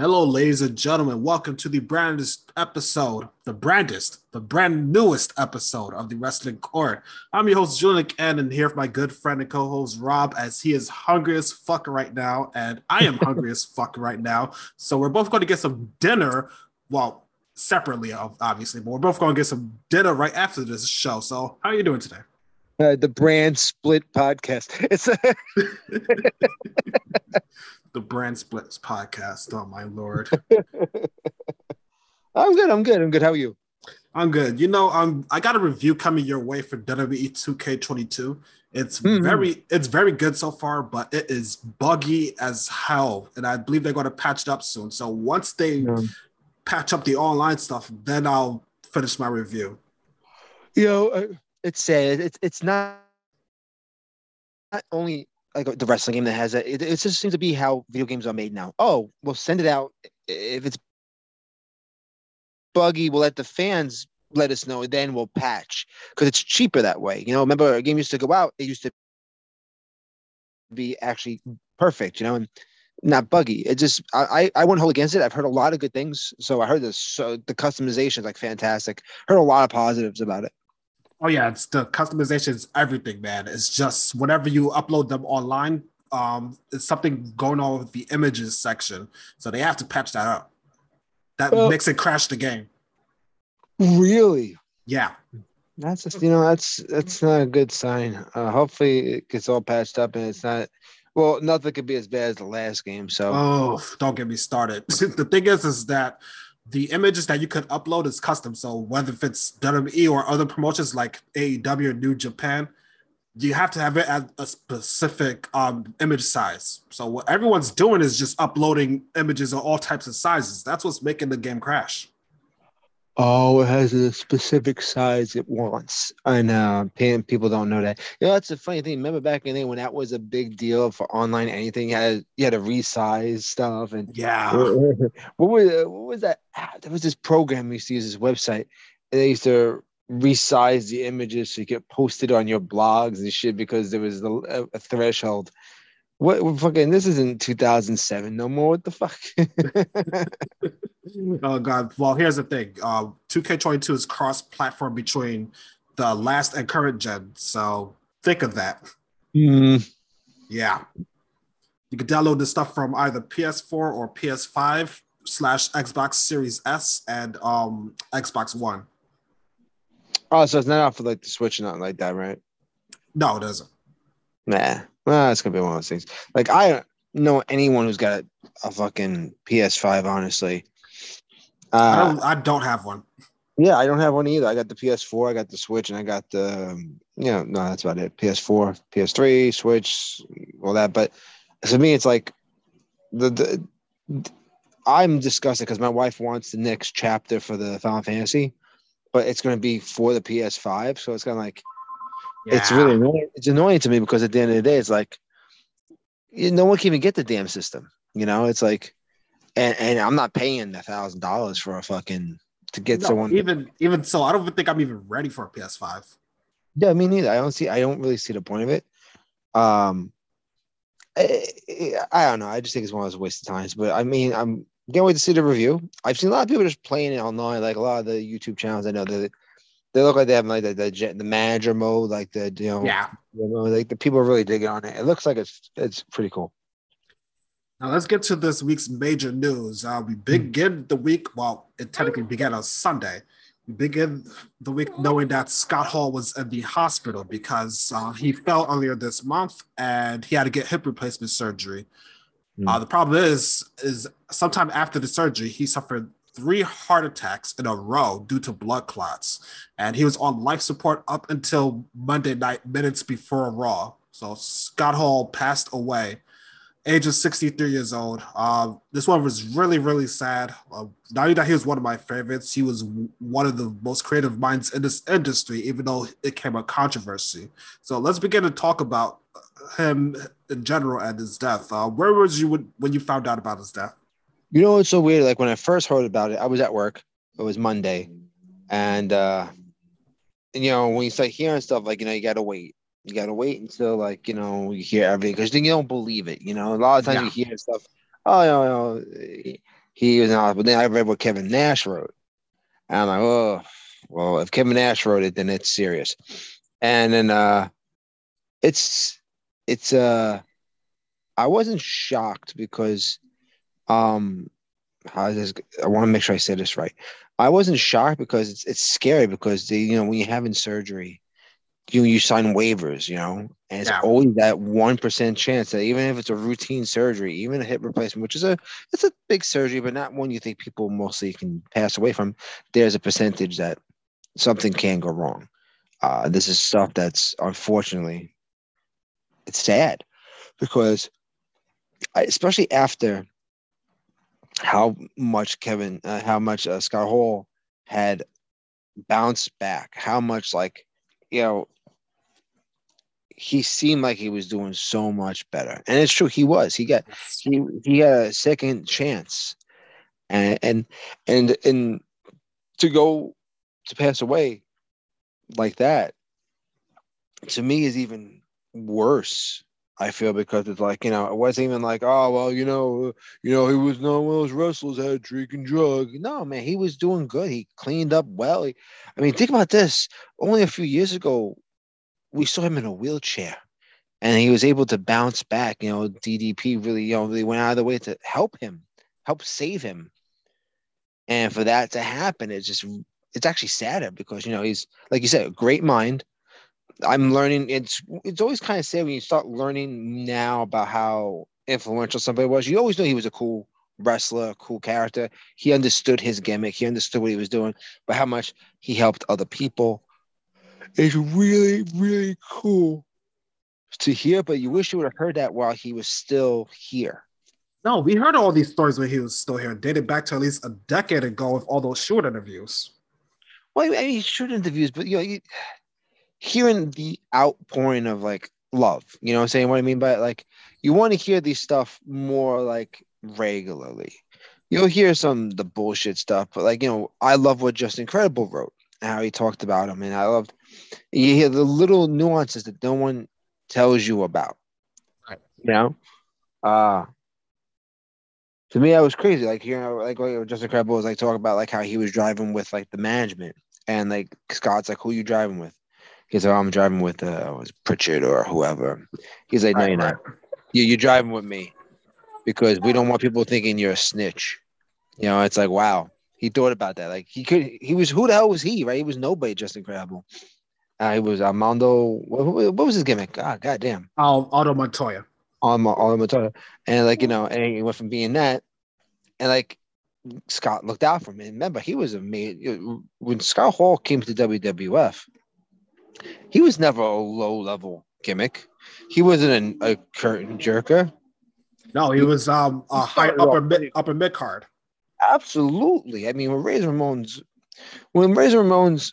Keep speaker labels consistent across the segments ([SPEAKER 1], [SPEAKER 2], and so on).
[SPEAKER 1] Hello, ladies and gentlemen. Welcome to the brandest episode, the brandest, the brand newest episode of the Wrestling Court. I'm your host, Julian and here with my good friend and co-host Rob, as he is hungry as fuck right now, and I am hungry as fuck right now. So we're both going to get some dinner. Well, separately, obviously, but we're both going to get some dinner right after this show. So, how are you doing today?
[SPEAKER 2] Uh, the brand split podcast. It's a
[SPEAKER 1] the brand splits podcast. Oh my lord.
[SPEAKER 2] I'm good. I'm good. I'm good. How are you?
[SPEAKER 1] I'm good. You know, um, I got a review coming your way for WWE 2K22. It's mm-hmm. very, it's very good so far, but it is buggy as hell, and I believe they're going to patch it up soon. So once they yeah. patch up the online stuff, then I'll finish my review.
[SPEAKER 2] You know, uh, it's sad. It's it's not not only like the wrestling game that has it. It, just seems to be how video games are made now. Oh, we'll send it out if it's buggy. We'll let the fans let us know, then we'll patch because it's cheaper that way. You know, remember a game used to go out. It used to be actually perfect. You know, and not buggy. It just I I wouldn't hold against it. I've heard a lot of good things. So I heard this. So the customization is like fantastic. Heard a lot of positives about it.
[SPEAKER 1] Oh yeah, it's the customization is everything, man. It's just whenever you upload them online, um, it's something going on with the images section, so they have to patch that up. That well, makes it crash the game.
[SPEAKER 2] Really?
[SPEAKER 1] Yeah.
[SPEAKER 2] That's just you know that's that's not a good sign. Uh, hopefully it gets all patched up and it's not. Well, nothing could be as bad as the last game. So.
[SPEAKER 1] Oh, don't get me started. the thing is, is that the images that you could upload is custom. So whether if it's WWE or other promotions like AEW or New Japan, you have to have it at a specific um, image size. So what everyone's doing is just uploading images of all types of sizes. That's what's making the game crash.
[SPEAKER 2] Oh, it has a specific size it wants. I know. People don't know that. You know, that's a funny thing. Remember back in the day when that was a big deal for online anything? You had, you had to resize stuff. And
[SPEAKER 1] yeah.
[SPEAKER 2] What was, what was that? There was this program we used to use, this website. And they used to resize the images so you could post it on your blogs and shit because there was a, a threshold. What fucking this isn't 2007 no more. What the fuck?
[SPEAKER 1] oh god. Well, here's the thing. Uh 2K22 is cross-platform between the last and current gen. So think of that.
[SPEAKER 2] Mm.
[SPEAKER 1] Yeah. You can download this stuff from either PS4 or PS5 slash Xbox Series S and um Xbox One.
[SPEAKER 2] Oh, so it's not out for like the Switch, or nothing like that, right?
[SPEAKER 1] No, it doesn't.
[SPEAKER 2] Nah. Well, it's gonna be one of those things. Like I don't know anyone who's got a fucking PS5. Honestly,
[SPEAKER 1] uh, I don't. I don't have one.
[SPEAKER 2] Yeah, I don't have one either. I got the PS4, I got the Switch, and I got the um, you know no, that's about it. PS4, PS3, Switch, all that. But to me, it's like the the. I'm disgusted because my wife wants the next chapter for the Final Fantasy, but it's going to be for the PS5. So it's kind of like, yeah. It's really annoying. It's annoying to me because at the end of the day, it's like you, no one can even get the damn system. You know, it's like, and, and I'm not paying a thousand dollars for a fucking to get no, someone.
[SPEAKER 1] Even to, even so, I don't think I'm even ready for a PS5.
[SPEAKER 2] Yeah, me neither. I don't see. I don't really see the point of it. Um, I, I don't know. I just think it's one of those wasted times. But I mean, I'm can't wait to see the review. I've seen a lot of people just playing it online, like a lot of the YouTube channels. I know that they look like they have like the, the the manager mode, like the you know,
[SPEAKER 1] yeah,
[SPEAKER 2] you know, like the people are really digging on it. It looks like it's it's pretty cool.
[SPEAKER 1] Now let's get to this week's major news. Uh, we begin the week. Well, it technically began on Sunday. We begin the week knowing that Scott Hall was in the hospital because uh, he fell earlier this month and he had to get hip replacement surgery. Mm. Uh, the problem is, is sometime after the surgery, he suffered three heart attacks in a row due to blood clots. And he was on life support up until Monday night, minutes before Raw. So Scott Hall passed away, age of 63 years old. Uh, this one was really, really sad. Uh, not only that he was one of my favorites, he was one of the most creative minds in this industry, even though it came a controversy. So let's begin to talk about him in general and his death. Uh, where was you when, when you found out about his death?
[SPEAKER 2] You know it's so weird? Like when I first heard about it, I was at work. It was Monday, and uh, and you know when you start hearing stuff like you know you gotta wait, you gotta wait until like you know you hear everything because then you don't believe it. You know, a lot of times yeah. you hear stuff. Oh, you know, he, was not. But then I read what Kevin Nash wrote, and I'm like, oh, well, then I read what Kevin Nash wrote, and I'm like, oh, well, if Kevin Nash wrote it, then it's serious. And then uh, it's it's uh, I wasn't shocked because um, how is this? I want to make sure I say this right. I wasn't shocked because it's it's scary because the you know when you're having surgery, you you sign waivers, you know, and it's
[SPEAKER 1] Yeah.
[SPEAKER 2] always that one percent chance that even if it's a routine surgery, even a hip replacement, which is a it's a big surgery, but not one you think people mostly can pass away from. There's a percentage that something can go wrong. Uh, this is stuff that's unfortunately it's sad because I, especially after how much Kevin, uh, how much uh, Scott Hall had bounced back, how much like you know he seemed like he was doing so much better, and it's true he was. He got he he got a second chance, and and and and to go to pass away like that to me is even worse. I feel because it's like you know it wasn't even like oh well you know you know he was not one of those wrestlers that had drinking drug. No man, he was doing good. He cleaned up well. He, I mean, think about this. Only a few years ago, we saw him in a wheelchair, and he was able to bounce back. You know, DDP really you know really went out of the way to help him, help save him. And for that to happen, it's just it's actually sadder because you know he's like you said, a great mind. I'm learning. It's it's always kind of sad when you start learning now about how influential somebody was. You always knew he was a cool wrestler, cool character. He understood his gimmick. He understood what he was doing, but how much he helped other people. It's really really cool to hear. But you wish you would have heard that while he was still here.
[SPEAKER 1] No, we heard all these stories when he was still here, dated back to at least a decade ago with all those short interviews.
[SPEAKER 2] Well, I mean, short interviews, but you know, you, hearing the outpouring of like love, you know what I'm saying? What I mean by it? like you want to hear these stuff more like regularly. You'll hear some of the bullshit stuff, but like you know, I love what Justin Credible wrote, how he talked about him, and I loved you hear the little nuances that no one tells you about.
[SPEAKER 1] Right.
[SPEAKER 2] You know? Uh to me, that was crazy. Like you know, like what Justin Credible was like talking about like how he was driving with like the management, and like Scott's like, "Who you driving with?" He's like, oh, "I'm driving with uh, was Pritchard or whoever." He's like, "No, you're not. You you're driving with me because we don't want people thinking you're a snitch." You know, it's like, wow, he thought about that. Like he could, he was who the hell was he? Right? He was nobody. Justin Credible. Uh, he was Armando. What, what what was his gimmick? God, goddamn.
[SPEAKER 1] Um, Aldo Montoya.
[SPEAKER 2] on my on my and like you know, and he went from being that, and like Scott looked out for him. And remember, he was a man when Scott Hall came to WWF. He was never a low level gimmick. He wasn't a, a curtain jerker.
[SPEAKER 1] No, he was um a high upper mid upper mid card.
[SPEAKER 2] Absolutely. I mean, when Razor Ramon's when Razor Ramon's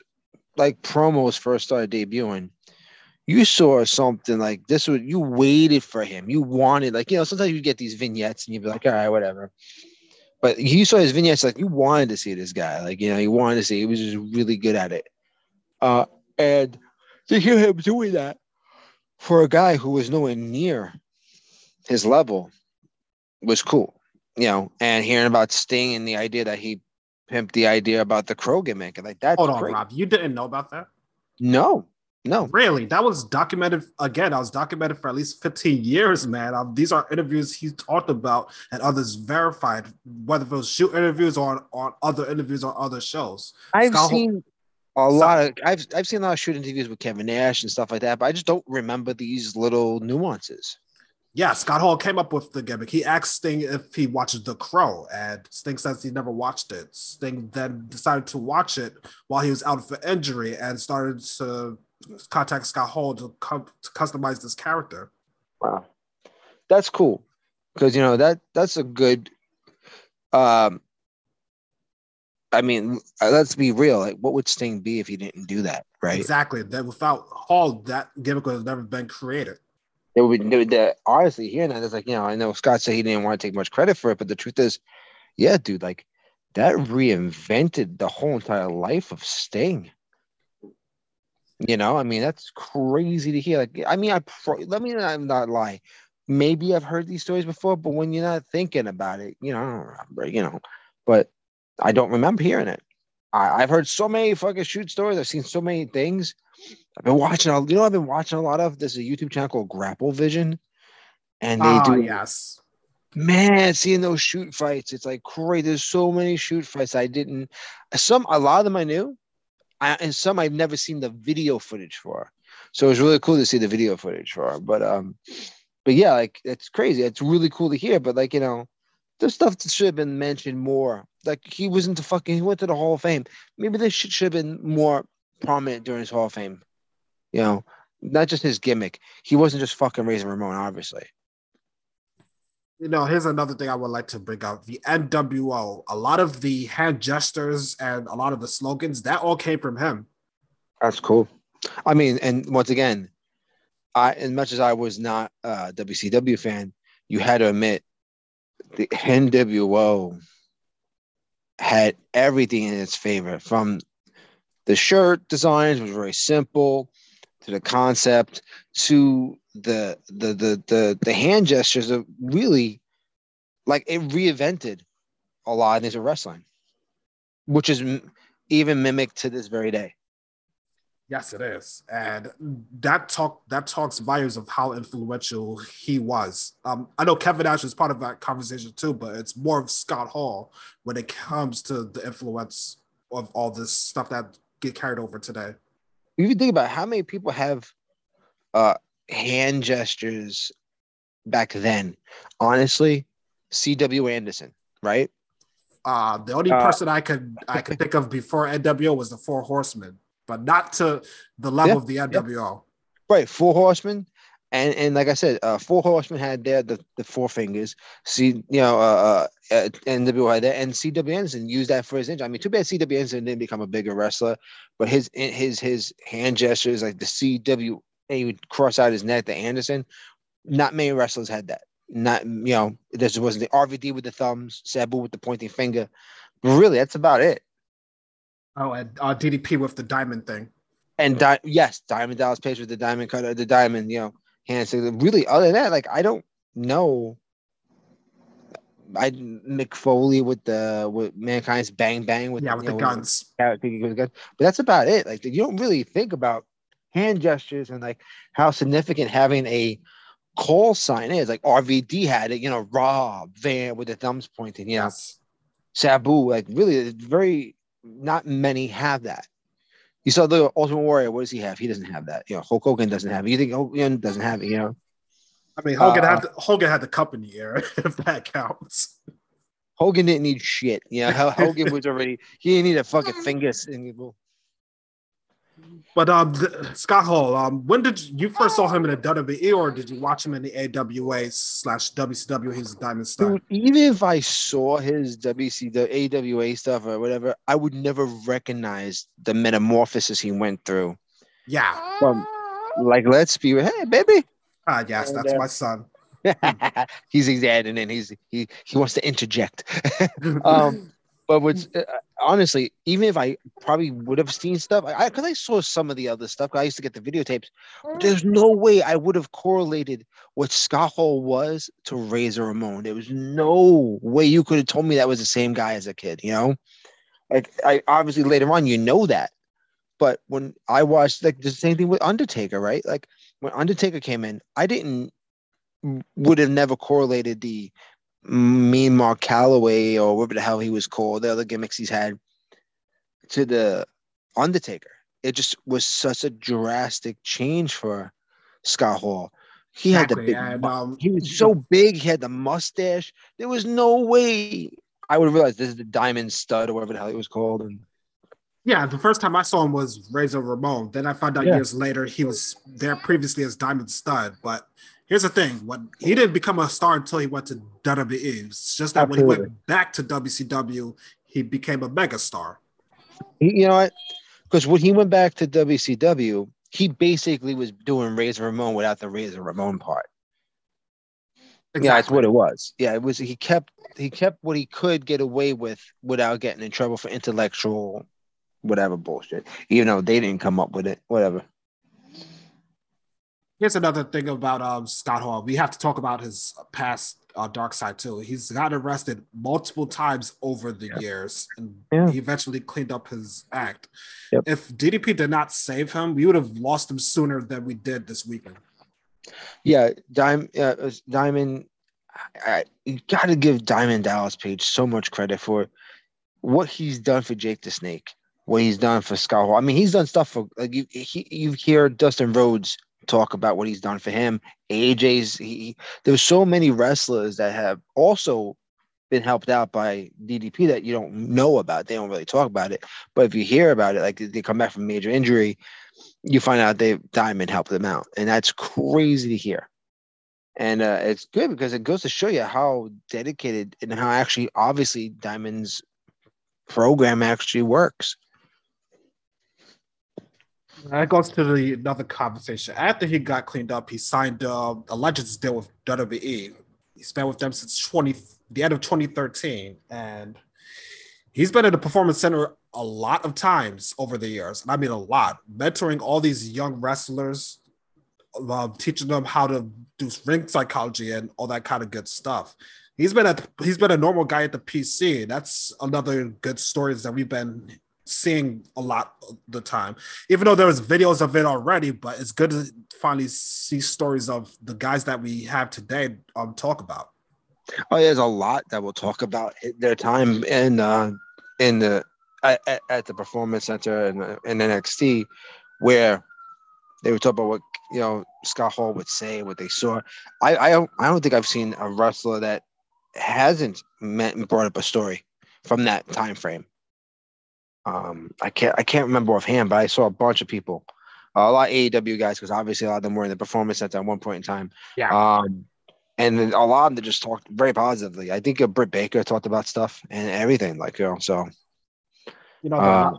[SPEAKER 2] like promos first started debuting, you saw something like this. Was you waited for him? You wanted like you know. Sometimes you get these vignettes and you'd be like, all right, whatever. But you saw his vignettes like you wanted to see this guy. Like you know, you wanted to see. He was just really good at it. Uh, and to hear him doing that for a guy who was nowhere near his level was cool you know, and hearing about Sting and the idea that he pimped the idea about the crow gimmick, and like that's
[SPEAKER 1] Hold on,
[SPEAKER 2] great.
[SPEAKER 1] Rob. You didn't know about that?
[SPEAKER 2] No, no,
[SPEAKER 1] Really? That was documented again. I was documented for at least 15 years, man. Um, these are interviews he talked about and others verified, whether it was shoot interviews or on other interviews on other shows.
[SPEAKER 2] I've
[SPEAKER 1] Scott Hall-
[SPEAKER 2] seen a lot of I've I've seen a lot of shoot interviews with Kevin Nash and stuff like that, but I just don't remember these little nuances.
[SPEAKER 1] Yeah, Scott Hall came up with the gimmick. He asked Sting if he watched The Crow, and Sting says he never watched it. Sting then decided to watch it while he was out for injury and started to contact Scott Hall to, com- to customize this character.
[SPEAKER 2] Wow, that's cool because you know that that's a good. Um, I mean, uh, let's be real. Like, what would Sting be if he didn't do that? Right?
[SPEAKER 1] Exactly. That without Hall, that gimmick would have never been created.
[SPEAKER 2] it would, it would uh, honestly hearing that it's like you know I know Scott said he didn't want to take much credit for it, but the truth is, yeah, dude, like that reinvented the whole entire life of Sting. You know, I mean that's crazy to hear. Like, I mean, I pro- let me not, not lie. Maybe I've heard these stories before, but when you're not thinking about it, you know, I don't remember. You know, but I don't remember hearing it. I, have heard so many fucking shoot stories. I've seen so many things. I've been watching. You know, I've been watching a lot of. There's a YouTube channel called Grapple Vision, and they
[SPEAKER 1] Ah,
[SPEAKER 2] do.
[SPEAKER 1] yes.
[SPEAKER 2] Man, seeing those shoot fights, it's like crazy. There's so many shoot fights I didn't. Some, a lot of them I knew, I, and some I've never seen the video footage for. So it was really cool to see the video footage for. But um, but yeah, like it's crazy. It's really cool to hear. But like you know, there's stuff that should have been mentioned more. Like he was into fucking. He went to the Hall of Fame. Maybe this shit should have been more prominent during his Hall of Fame. You know, not just his gimmick. He wasn't just fucking Razor Ramon, obviously.
[SPEAKER 1] You know, here's another thing I would like to bring up: the NWO. A lot of the hand gestures and a lot of the slogans that all came from him.
[SPEAKER 2] That's cool. I mean, and once again, I as much as I was not a WCW fan, you had to admit the NWO had everything in its favor from the shirt designs was very simple to the concept to the the the the, the hand gestures of really like it reinvented a lot of things of wrestling which is even mimicked to this very day
[SPEAKER 1] Yes, it is, and that talk that talks volumes of how influential he was. Um, I know Kevin Nash was part of that conversation too, but it's more of Scott Hall when it comes to the influence of all this stuff that get carried over today.
[SPEAKER 2] if you think about how many people have uh hand gestures back then honestly cw anderson right
[SPEAKER 1] Uh, the only
[SPEAKER 2] Uh,
[SPEAKER 1] person I could I could think of before NWO was the Four Horsemen, but not to the level
[SPEAKER 2] Yeah,
[SPEAKER 1] of the NWO.
[SPEAKER 2] right four horsemen and and like i said uh four horsemen had their the, the four fingers. See you know uh, uh uh, nwo had that and cw anderson used that for his injury. I mean too bad cw anderson didn't become a bigger wrestler but his his his hand gestures like the cw and he would cross out his neck to anderson. Not many wrestlers had that. Not you know this wasn't the rvd with the thumbs sabu with the pointing finger. Really that's about it
[SPEAKER 1] Oh, and uh, DDP with the diamond thing.
[SPEAKER 2] and di- yes, Diamond Dallas Page with the diamond cutter, the diamond, you know, hand. So really, other than that, like I don't know. I Mick Foley with the with mankind's bang bang with
[SPEAKER 1] Yeah, with the
[SPEAKER 2] know,
[SPEAKER 1] guns.
[SPEAKER 2] carrot thinking with guns. But that's about it. Like you don't really think about hand gestures and like how significant having a call sign is. Like RVD had it, you know, Rob Van with the thumbs pointing, you know,
[SPEAKER 1] Yes.
[SPEAKER 2] Sabu. Like really, it's very not many have that. You saw the Ultimate Warrior. What does he have? He doesn't have that. You know, Hulk Hogan doesn't have it. You think Hogan doesn't have it? You know,
[SPEAKER 1] I mean, Hogan
[SPEAKER 2] Uh,
[SPEAKER 1] had the, Hogan had the company era, if that counts.
[SPEAKER 2] Hogan didn't need shit. You know, Hogan was already. He didn't need a fucking finger.
[SPEAKER 1] But um, the, Scott Hall, um, when did you, you first saw him in the WWE, or did you watch him in the AWA slash WCW? He's a Diamond
[SPEAKER 2] Studd. Even if I saw his WC, the AWA stuff or whatever, I would never recognize the metamorphosis he went through.
[SPEAKER 1] Yeah.
[SPEAKER 2] From like, let's be, hey, baby.
[SPEAKER 1] Ah, yes,
[SPEAKER 2] And,
[SPEAKER 1] that's
[SPEAKER 2] uh,
[SPEAKER 1] my son.
[SPEAKER 2] he's exaggerating and he's he he wants to interject. um, but what's mm. uh, honestly, even if I probably would have seen stuff, I because I, saw some of the other stuff. I used to get the videotapes. But mm. there's no way I would have correlated what Scott Hall was to Razor Ramon. There was no way you could have told me that was the same guy as a kid. You know, like I obviously later on you know that, but when I watched like the same thing with Undertaker, right? Like when Undertaker came in, I didn't mm, would have never correlated the mean Mark Calaway or whatever the hell he was called, the other gimmicks he's had, to the Undertaker. It just was such a drastic change for Scott Hall. He had the big,
[SPEAKER 1] um,
[SPEAKER 2] he was so big. He had the mustache. There was no way I would realize this is the Diamond Studd or whatever the hell he was called. And
[SPEAKER 1] Yeah, the first time I saw him was Razor Ramon. Then I found out
[SPEAKER 2] Yeah.
[SPEAKER 1] years later he was there previously as Diamond Studd. But here's the thing: when he didn't become a star until he went to WWE. It's just that when he went back to WCW, he became a megastar.
[SPEAKER 2] you know what? Because when he went back to WCW, he basically was doing Razor Ramon without the Razor Ramon part. Yeah, that's what it was. Yeah, it was. He kept he kept what he could get away with without getting in trouble for intellectual, whatever bullshit. Even though they didn't come up with it, whatever.
[SPEAKER 1] Here's another thing about um, Scott Hall. We have to talk about his past uh, dark side too. He's got arrested multiple times over the yeah. years, and yeah. he eventually cleaned up his act. Yep. If DDP did not save him, we would have lost him sooner than we did this weekend.
[SPEAKER 2] Yeah, Diamond. Uh, Diamond. I, you got to give Diamond Dallas Page so much credit for what he's done for Jake the Snake, what he's done for Scott Hall. I mean, he's done stuff for like you. He, you hear Dustin Rhodes talk about what he's done for him. AJ's he there's so many wrestlers that have also been helped out by DDP that you don't know about. They don't really talk about it. But if you hear about it, like they come back from major injury, you find out they Diamond helped them out. And that's crazy to hear. And uh, it's good because it goes to show you how dedicated and how actually obviously Diamond's program actually works.
[SPEAKER 1] That goes to the another conversation. After he got cleaned up, he signed uh, a Legends deal with WWE. He's been with them since 20 the end of 2013, and he's been at the Performance Center a lot of times over the years. And I mean a lot, mentoring all these young wrestlers, uh, teaching them how to do ring psychology and all that kind of good stuff. He's been a he's been a normal guy at the PC. That's another good stories that we've been seeing a lot of the time, even though there was videos of it already. But it's good to finally see stories of the guys that we have today um, talk about.
[SPEAKER 2] Oh, there's a lot that we'll talk about their time in uh, in the at, at the performance center and in, in NXT, where they would talk about what you know Scott Hall would say, what they saw. I I don't, I don't think I've seen a wrestler that hasn't met, and brought up a story from that time frame. Um, I can't I can't remember offhand, but I saw a bunch of people, uh, a lot of AEW guys, because obviously a lot of them were in the performance center at one point in time.
[SPEAKER 1] Yeah.
[SPEAKER 2] Um, and a lot of them just talked very positively. I think uh, Britt Baker talked about stuff and everything, like you know. So,
[SPEAKER 1] you know, the, uh,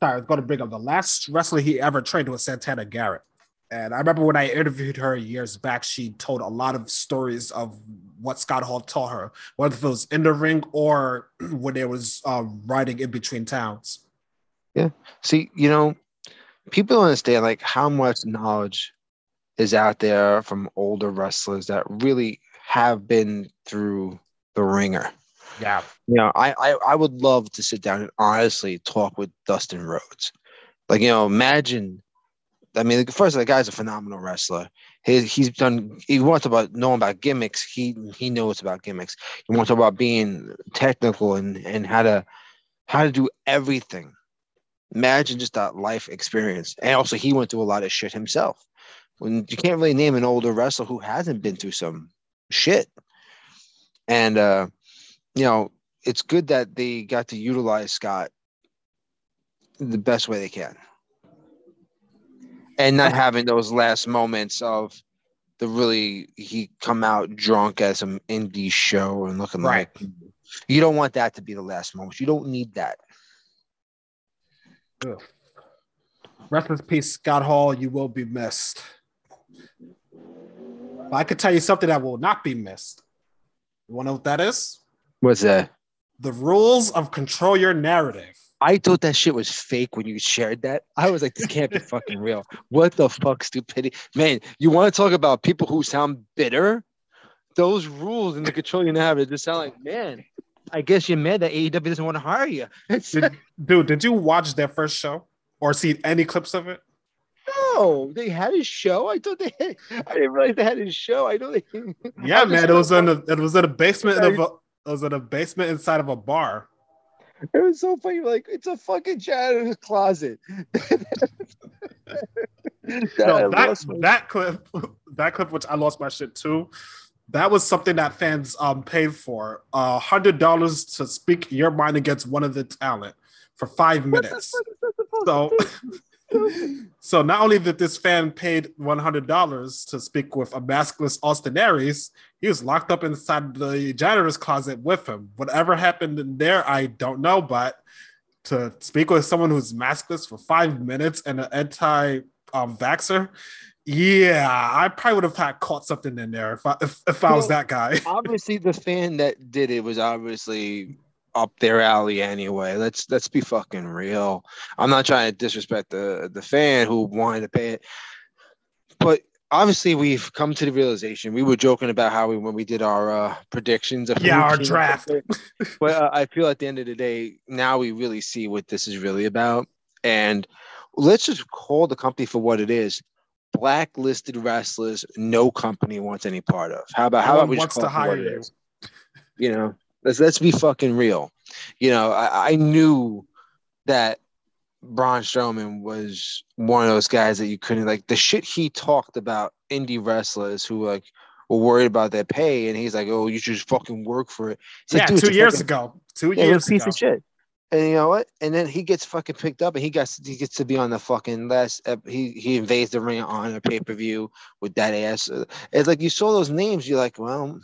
[SPEAKER 1] sorry, I was going to bring up the last wrestler he ever trained was Santana Garrett. And I remember when I interviewed her years back, she told a lot of stories of what Scott Hall taught her, whether it was in the ring or when it was um, riding in between towns.
[SPEAKER 2] Yeah. See, you know, people don't understand like how much knowledge is out there from older wrestlers that really have been through the ringer.
[SPEAKER 1] Yeah.
[SPEAKER 2] You know, I, I, I would love to sit down and honestly talk with Dustin Rhodes. Like, you know, imagine I mean, first, the guy's a phenomenal wrestler. He, he's done. He wants about knowing about gimmicks. He he knows about gimmicks. He wants about being technical and and how to how to do everything. Imagine just that life experience. And also, he went through a lot of shit himself. When you can't really name an older wrestler who hasn't been through some shit. And uh, you know, it's good that they got to utilize Scott the best way they can and not having those last moments of the really he come out drunk as some indie show and looking right. like you don't want that to be the last moment. You don't need that.
[SPEAKER 1] Ugh. Rest in peace, Scott Hall. You will be missed. But I could tell you something that will not be missed. You want to know what that is?
[SPEAKER 2] What's that?
[SPEAKER 1] The rules of control your narrative.
[SPEAKER 2] I thought that shit was fake when you shared that. I was like, this can't be fucking real. What the fuck, stupidity? Man, you want to talk about people who sound bitter? Those rules in the control you have, it just sound like, man, I guess you're mad that AEW doesn't want to hire you.
[SPEAKER 1] Did, dude, did you watch their first show or see any clips of it?
[SPEAKER 2] No, they had a show. I thought they had, I didn't realize they had a show. I know they
[SPEAKER 1] Yeah, man. It was in a it was in a basement of a, it was in a basement inside of a bar.
[SPEAKER 2] It was so funny. Like it's a fucking janitor's closet.
[SPEAKER 1] no, that, that clip, that clip, which I lost my shit too. That was something that fans um paid for. A uh, hundred dollars to speak your mind against one of the talent for five minutes. So so not only did this fan paid $100 to speak with a maskless Austin Aries, he was locked up inside the janitor's closet with him. Whatever happened in there, I don't know, but to speak with someone who's maskless for five minutes and an anti um, vaxxer, yeah, I probably would have had caught something in there if I, if, if I was that guy.
[SPEAKER 2] obviously, the fan that did it was obviously up their alley anyway. Let's let's be fucking real. I'm not trying to disrespect the the fan who wanted to pay it, but obviously we've come to the realization. We were joking about how we when we did our uh, predictions of
[SPEAKER 1] Yeah, our draft.
[SPEAKER 2] but uh, I feel at the end of the day, now we really see what this is really about, and let's just call the company for what it is. Blacklisted wrestlers, no company wants any part of. How about how
[SPEAKER 1] No
[SPEAKER 2] about we
[SPEAKER 1] wants
[SPEAKER 2] call
[SPEAKER 1] to hire you.
[SPEAKER 2] is? You know, let's let's be fucking real. You know, I, I knew that Braun Strowman was one of those guys that you couldn't like the shit he talked about indie wrestlers who like were worried about their pay, and he's like, "Oh, you should just fucking work for it." It's
[SPEAKER 1] yeah,
[SPEAKER 2] it's
[SPEAKER 1] two years
[SPEAKER 2] fucking-
[SPEAKER 1] ago. Two
[SPEAKER 2] yeah,
[SPEAKER 1] years
[SPEAKER 2] piece
[SPEAKER 1] ago.
[SPEAKER 2] of shit. And you know what? And then he gets fucking picked up, and he gets he gets to be on the fucking last. He he invades the ring on a pay per view with that ass. It's like you saw those names. You're like, well,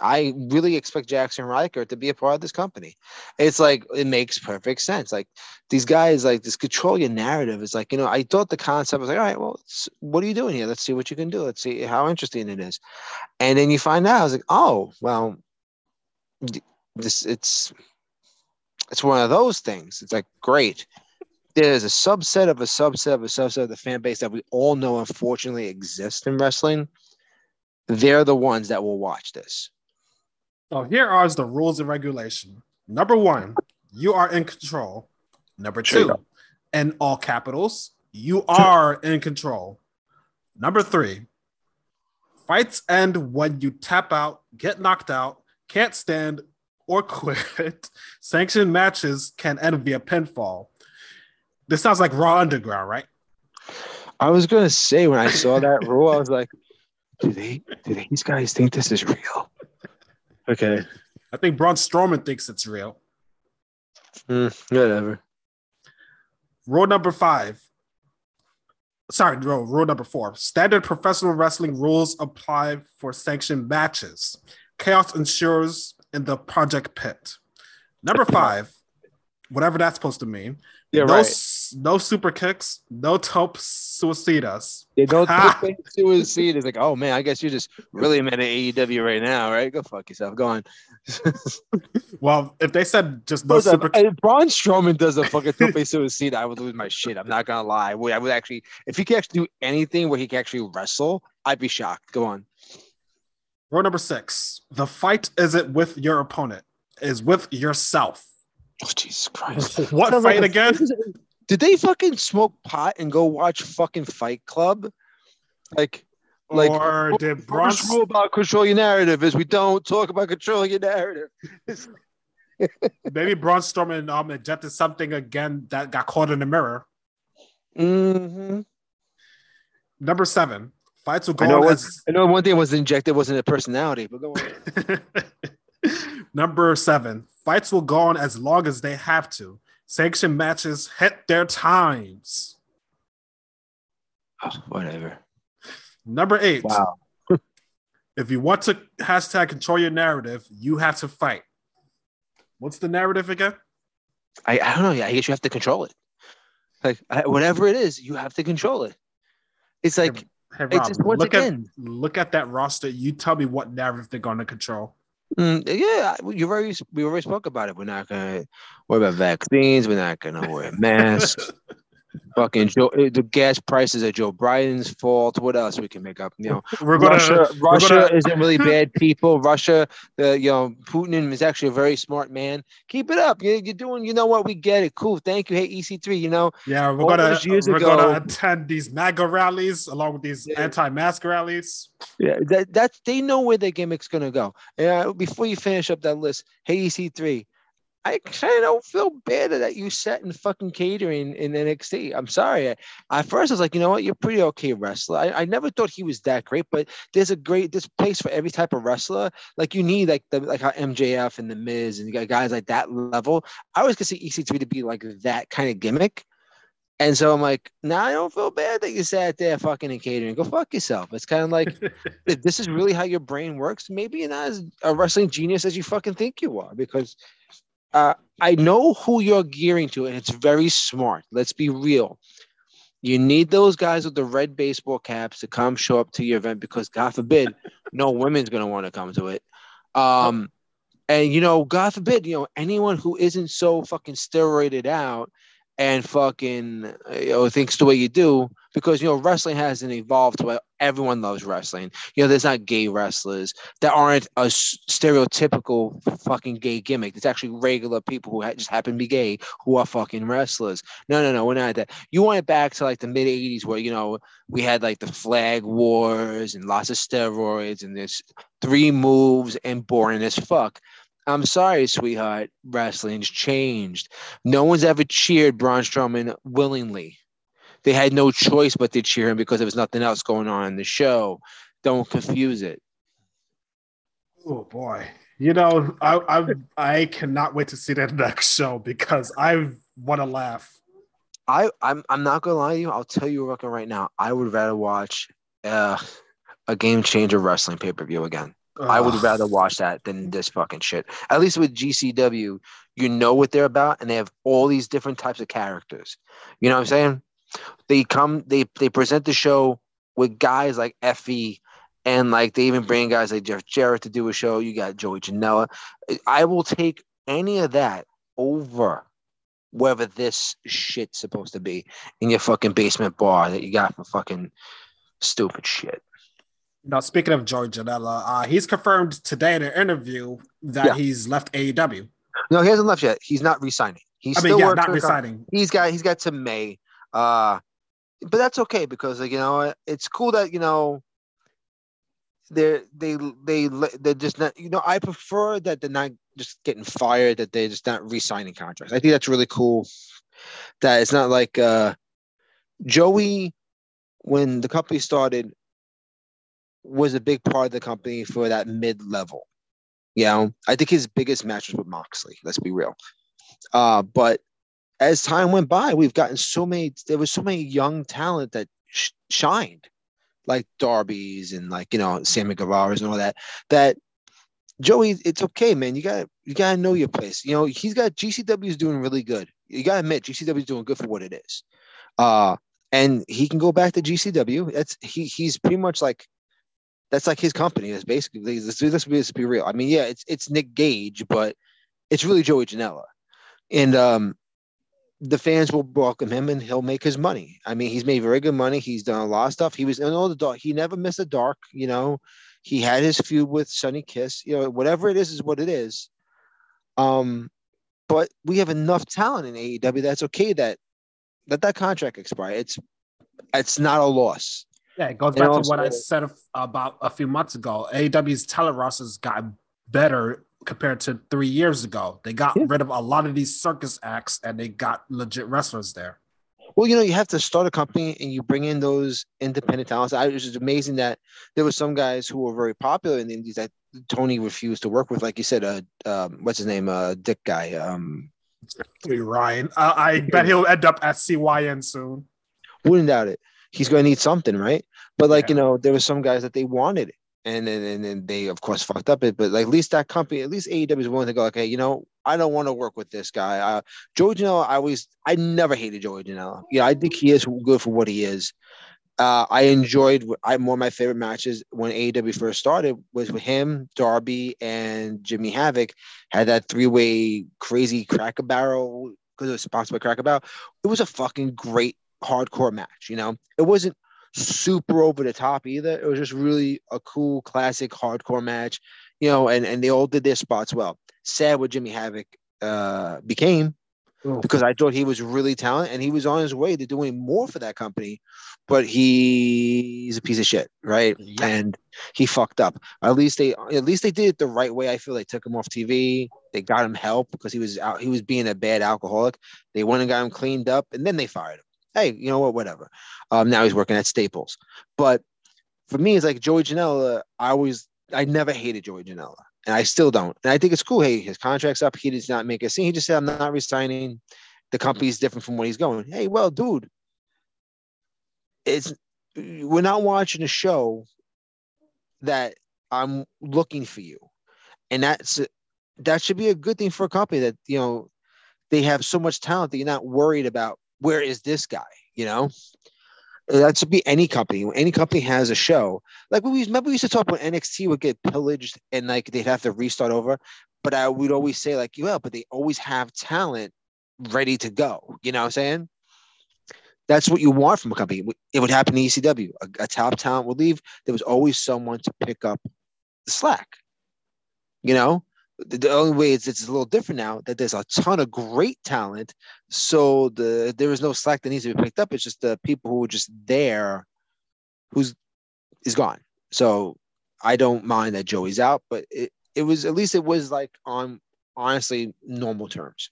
[SPEAKER 2] I really expect Jaxson Ryker to be a part of this company. It's like it makes perfect sense. Like these guys, like this control your narrative. is like you know, I thought the concept was like, all right, well, what are you doing here? Let's see what you can do. Let's see how interesting it is. And then you find out, I was like, oh, well, this it's it's one of those things. It's like great. There's a subset of a subset of a subset of the fan base that we all know unfortunately exists in wrestling. They're the ones that will watch this.
[SPEAKER 1] So here are the rules and regulation. Number one, you are in control. Number two, in all capitals, you are in control. Number three, fights end when you tap out, get knocked out, can't stand, or quit. Sanctioned matches can end via pinfall. This sounds like Raw Underground, right?
[SPEAKER 2] I was gonna say when I saw that rule, I was like, do they do these guys think this is real? Okay.
[SPEAKER 1] I think Braun Strowman thinks it's real.
[SPEAKER 2] Mm, whatever.
[SPEAKER 1] Rule number five. Sorry, no, rule number four. Standard professional wrestling rules apply for sanctioned matches. Chaos ensures in the project pit. Number five, whatever that's supposed to mean.
[SPEAKER 2] Yeah,
[SPEAKER 1] no,
[SPEAKER 2] right.
[SPEAKER 1] no super kicks, no tope suicidas.
[SPEAKER 2] They don't
[SPEAKER 1] Ha!
[SPEAKER 2] think suicide is like, oh man, I guess you're just really mad at AEW right now, right? Go fuck yourself. Go on.
[SPEAKER 1] Well, if they said just no
[SPEAKER 2] Hold up,
[SPEAKER 1] super
[SPEAKER 2] If Braun Strowman does a fucking tope suicide, I would lose my shit. I'm not gonna lie. I would, I would actually, if he could actually do anything where he can actually wrestle, I'd be shocked. Go on.
[SPEAKER 1] rule number six, the fight isn't with your opponent, is with yourself.
[SPEAKER 2] Oh Jesus Christ!
[SPEAKER 1] What
[SPEAKER 2] Sounds
[SPEAKER 1] fight
[SPEAKER 2] like a-
[SPEAKER 1] again?
[SPEAKER 2] Did they fucking smoke pot and go watch fucking Fight Club? Like, like
[SPEAKER 1] or did Braun
[SPEAKER 2] first rule about control your narrative is we don't talk about controlling your narrative.
[SPEAKER 1] Maybe Braun Strowman um, injected something again that got caught in the mirror.
[SPEAKER 2] Mm-hmm.
[SPEAKER 1] Number seven, fights will
[SPEAKER 2] I
[SPEAKER 1] go
[SPEAKER 2] know,
[SPEAKER 1] on
[SPEAKER 2] one,
[SPEAKER 1] as
[SPEAKER 2] I know one thing was injected wasn't a personality, but go on.
[SPEAKER 1] Number seven, fights will go on as long as they have to. Sanction matches hit their times.
[SPEAKER 2] Oh, whatever.
[SPEAKER 1] Number eight,
[SPEAKER 2] Wow.
[SPEAKER 1] if you want to hashtag control your narrative, you have to fight. What's the narrative again?
[SPEAKER 2] I, I don't know. Yeah, I guess you have to control it. Like I, whatever it is, you have to control it. It's like
[SPEAKER 1] Hey
[SPEAKER 2] it's
[SPEAKER 1] Rob,
[SPEAKER 2] just once
[SPEAKER 1] look
[SPEAKER 2] again.
[SPEAKER 1] at look at that roster. You tell me what narrative they're going to control.
[SPEAKER 2] Mm, yeah, you already we already spoke about it. We're not gonna worry about vaccines. We're not gonna wear masks. Fucking Joe, uh, the gas prices are Joe Biden's fault. What else we can make up? You know,
[SPEAKER 1] We're gonna
[SPEAKER 2] Russia,
[SPEAKER 1] we're
[SPEAKER 2] Russia
[SPEAKER 1] gonna-
[SPEAKER 2] isn't really bad people. Russia, the you know, Putin is actually a very smart man. Keep it up. You, you're doing. You know what? We get it. Cool. Thank you. Hey, EC3. You know,
[SPEAKER 1] Yeah, we're gonna
[SPEAKER 2] years
[SPEAKER 1] we're
[SPEAKER 2] ago-
[SPEAKER 1] gonna attend these MAGA rallies along with these
[SPEAKER 2] Yeah.
[SPEAKER 1] anti-mask rallies.
[SPEAKER 2] Yeah, that that's they know where their gimmick's gonna go. Uh, before you finish up that list, hey EC3, I kind of don't feel bad that you sat in fucking catering in NXT. I'm sorry. I, at first I was like, you know what, you're a pretty okay wrestler. I, I never thought he was that great, but there's a great this place for every type of wrestler. Like you need like the like how MJF and the Miz and you got guys like that level. I always consider EC3 to be like that kind of gimmick. And so I'm like, now I don't feel bad that you sat there fucking in catering. Go fuck yourself. It's kind of like if this is really how your brain works, maybe you're not as a wrestling genius as you fucking think you are. Because uh, I know who you're gearing to, and it's very smart. Let's be real. You need those guys with the red baseball caps to come show up to your event because, God forbid, no women's going to want to come to it. Um, and you know, God forbid, you know, anyone who isn't so fucking steroided out and fucking you know thinks the way you do because you know wrestling hasn't evolved to where everyone loves wrestling. You know, there's not gay wrestlers that aren't a stereotypical fucking gay gimmick. It's actually regular people who just happen to be gay who are fucking wrestlers. No, no, no, we're not that. You want it back to like the mid '80s where you know we had like the flag wars and lots of steroids and there's three moves and boring as fuck. I'm sorry, sweetheart. Wrestling's changed. No one's ever cheered Braun Strowman willingly. They had no choice but to cheer him because there was nothing else going on in the show. Don't confuse it.
[SPEAKER 1] Oh boy. You know, I I I cannot wait to see that next show because I want to laugh.
[SPEAKER 2] I I'm I'm not gonna lie to you. I'll tell you what right now. I would rather watch uh, a game changer wrestling pay per view again. I would rather watch that than this fucking shit. At least with GCW, you know what they're about, and they have all these different types of characters. You know what I'm saying? They come, they they present the show with guys like Effy, and like they even bring guys like Jeff Jarrett to do a show. You got Joey Janela. I will take any of that over wherever this shit's supposed to be in your fucking basement bar that you got for fucking stupid shit.
[SPEAKER 1] Now, speaking of Joey Janela, uh, he's confirmed today in an interview that yeah. he's left AEW.
[SPEAKER 2] No, he hasn't left yet. He's not resigning. He's I mean,
[SPEAKER 1] still yeah, not resigning.
[SPEAKER 2] He's got he's got to May. Uh, but that's okay because like you know it's cool that you know they're they they they're just not you know I prefer that they're not just getting fired that they're just not re-signing contracts. I think that's really cool. That it's not like uh, Joey when the company started was a big part of the company for that mid level. You know, I think his biggest match was with Moxley. Let's be real. Uh, but as time went by, we've gotten so many. There was so many young talent that sh- shined, like Darby's and like you know Sammy Guevara's and all that. That Joey, it's okay, man. You got you gotta know your place. You know, he's got GCW is doing really good. You gotta admit, GCW is doing good for what it is. Uh, and he can go back to GCW. That's he he's pretty much like that's like his company. That's basically let's, be, let's be real. I mean, yeah, it's it's Nick Gage, but it's really Joey Janela, and um, the fans will welcome him, and he'll make his money. I mean, he's made very good money. He's done a lot of stuff. He was in all the dark. He never missed a dark. You know, he had his feud with Sonny Kiss. You know, whatever it is, is what it is. Um, but we have enough talent in AEW that's okay that that that contract expire. It's it's not a loss.
[SPEAKER 1] Yeah, it goes back to what I said about a few months ago. AEW's talent rosters got better compared to three years ago. They got yeah. rid of a lot of these circus acts and they got legit wrestlers there.
[SPEAKER 2] Well, you know, you have to start a company and you bring in those independent talents. I was just amazing that there were some guys who were very popular in the indies that Tony refused to work with. Like you said, uh, um, what's his name? Uh, Dick guy. Um,
[SPEAKER 1] Ryan. Uh, I bet he'll end up at CYN soon.
[SPEAKER 2] Wouldn't doubt it. He's going to need something, right? But like yeah. you know, there were some guys that they wanted and then and then they of course fucked up it. But like at least that company, at least AEW is willing to go. Okay, you know, I don't want to work with this guy. Uh, Joey Janela, I always, I never hated Joey Janela. Yeah, I think he is good for what he is. Uh, I enjoyed. I one of my favorite matches when AEW first started was with him, Darby, and Jimmy Havoc. Had that three way crazy Cracker Barrel because it was sponsored by Cracker Barrel. It was a fucking great hardcore match. You know, it wasn't super over the top either. It was just really a cool classic hardcore match, you know, and, and they all did their spots well. Sad what Jimmy Havoc uh, became oh. because I thought he was really talented and he was on his way to doing more for that company, but he's a piece of shit, right? Yeah. And he fucked up. At least they at least they did it the right way. I feel they took him off TV. They got him help because he was out, he was being a bad alcoholic. They went and got him cleaned up and then they fired him hey, you know what, whatever. Um, now he's working at Staples. But for me, it's like Joey Janela. I always, I never hated Joey Janela, and I still don't. And I think it's cool. Hey, his contract's up. He does not make a scene. He just said, I'm not resigning. The company's different from what he's going. Hey, well, dude, it's we're not watching a show that I'm looking for you, and that's that should be a good thing for a company that you know they have so much talent that you're not worried about where is this guy? You know, that should be any company. Any company has a show, like we remember we used to talk when NXT would get pillaged and like they'd have to restart over. But I would always say like, yeah, but they always have talent ready to go. You know what I'm saying? That's what you want from a company. It would happen to ECW. A, a top talent would leave. There was always someone to pick up the slack. You know, the, only way is it's a little different now that there's a ton of great talent. So the there is no slack that needs to be picked up. It's just the people who are just there, who's is gone. So I don't mind that Joey's out, but it, it was at least it was like on honestly normal terms.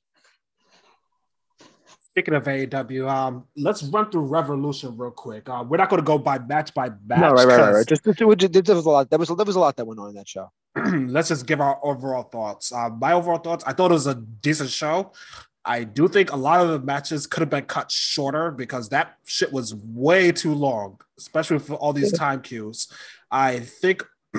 [SPEAKER 1] Speaking of AEW, um, let's run through Revolution real quick. Uh, we're not going to go by match by match.
[SPEAKER 2] No, right, right, right, right. Just, just, just, there was a lot. There was there was a lot that went on in that show.
[SPEAKER 1] let's just give our overall thoughts. Uh, my overall thoughts. I thought it was a decent show. I do think a lot of the matches could have been cut shorter because that shit was way too long, especially for all these time cues. I think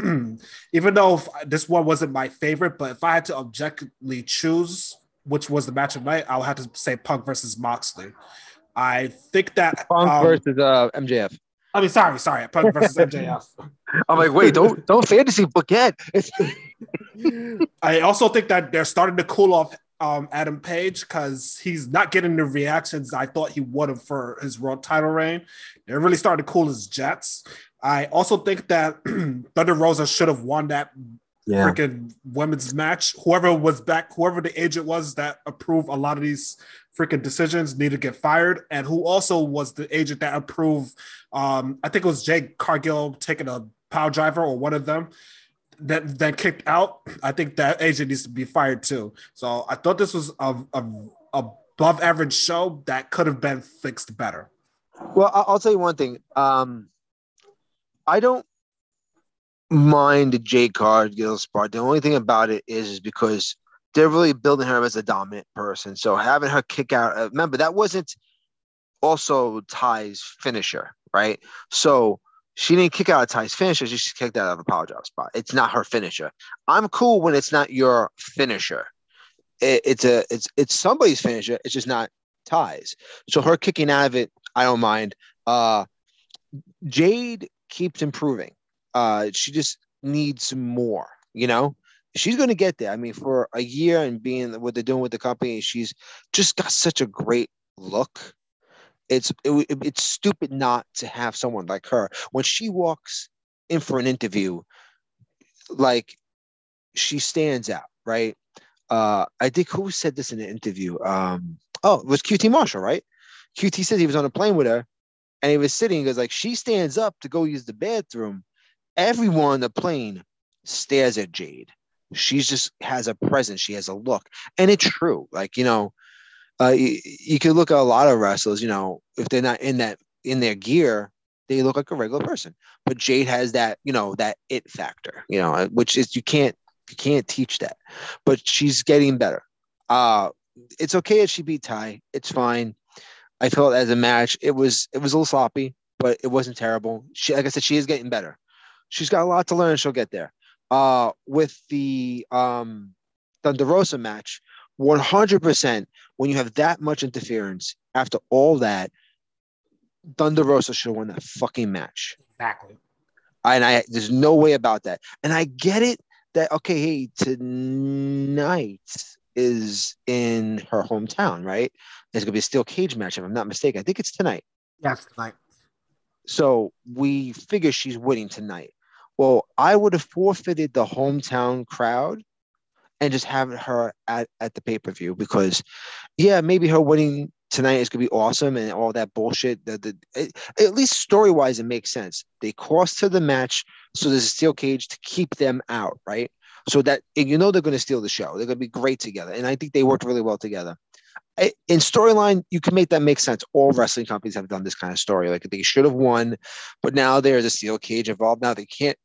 [SPEAKER 1] even though this one wasn't my favorite, but if I had to objectively choose which was the match of night, I'll have to say Punk versus Moxley. I think that
[SPEAKER 2] Punk um, versus uh, MJF.
[SPEAKER 1] I mean, sorry, sorry, Punk versus MJF.
[SPEAKER 2] I'm like, wait, don't don't fantasy book yet.
[SPEAKER 1] I also think that they're starting to cool off um, Adam Page because he's not getting the reactions I thought he would have for his world title reign. They're really starting to cool his jets. I also think that Thunder Rosa should have won that yeah. freaking women's match. Whoever was back, whoever the agent was that approved a lot of these freaking decisions need to get fired. And who also was the agent that approved, um, I think it was Jade Cargill taking a power driver or one of them that that kicked out. I think that agent needs to be fired too. So I thought this was a, a, a above average show that could have been fixed better.
[SPEAKER 2] Well, I'll tell you one thing. Um, I don't mind the Jade Cargill's part. The only thing about it is, is because they're really building her as a dominant person. So having her kick out, uh, remember that wasn't also Ty's finisher, right? So she didn't kick out of Ty's finisher. She just kicked out of a power drop spot. It's not her finisher. I'm cool when it's not your finisher. It, it's a it's it's somebody's finisher. It's just not Ty's. So her kicking out of it, I don't mind. Uh, Jade keeps improving. Uh, she just needs more, you know? She's going to get there. I mean, for a year and being what they're doing with the company, she's just got such a great look. It's it, it's stupid not to have someone like her when she walks in for an interview. Like she stands out, right? Uh, I think who said this in an interview? Um, oh, it was QT Marshall, right? QT said he was on a plane with her, and he was sitting. He goes like she stands up to go use the bathroom, everyone on the plane stares at Jade. She's just has a presence. She has a look, and it's true. Like you know, uh, you, you can look at a lot of wrestlers. You know, if they're not in that in their gear, they look like a regular person. But Jade has that, you know, that it factor. You know, which is you can't you can't teach that. But she's getting better. Uh it's okay if she beat Ty. It's fine. I felt as a match, it was it was a little sloppy, but it wasn't terrible. She, like I said, she is getting better she's got a lot to learn. She'll get there. Uh, with the um, Thunder Rosa match, 100%, when you have that much interference after all that, Thunder Rosa should have won that fucking match.
[SPEAKER 1] Exactly.
[SPEAKER 2] And I, there's no way about that. And I get it that, okay, hey, tonight is in her hometown, right? There's going to be a steel cage match, if I'm not mistaken. I think it's tonight.
[SPEAKER 1] Yes, tonight.
[SPEAKER 2] So we figure she's winning tonight. Well, I would have forfeited the hometown crowd and just have her at, at the pay per view because, yeah, maybe her winning tonight is gonna be awesome and all that bullshit. The, the it, eh, at least story wise, it makes sense. They cross to the match, so there's a steel cage to keep them out, right? So that you know they're gonna steal the show. They're gonna be great together, and I think they worked really well together. In storyline, you can make that make sense. All wrestling companies have done this kind of story. Like they should have won, but now there's a steel cage involved. Now they can't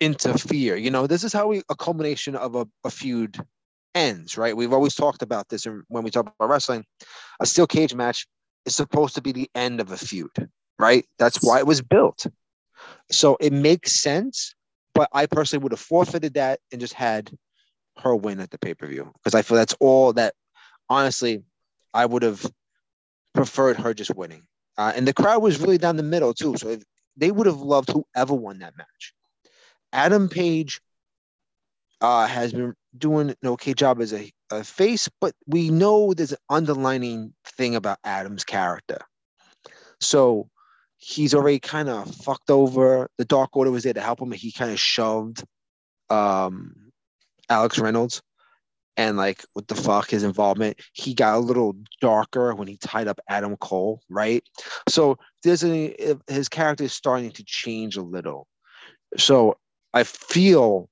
[SPEAKER 2] interfere. You know, this is how we a culmination of a, a feud ends, right? We've always talked about this when we talk about wrestling. A steel cage match is supposed to be the end of a feud, right? That's why it was built. So it makes sense, but I personally would have forfeited that and just had her win at the pay per view because I feel that's all that. Honestly, I would have preferred her just winning, uh, and the crowd was really down the middle too. So if, they would have loved whoever won that match. Adam Page uh, has been doing an okay job as a a face, but we know there's an underlining thing about Adam's character. So he's already kind of fucked over. The Dark Order was there to help him, and he kind of shoved um, Alex Reynolds. And like, what the fuck, his involvement? He got a little darker when he tied up Adam Cole, right? So there's a his character is starting to change a little. So I feel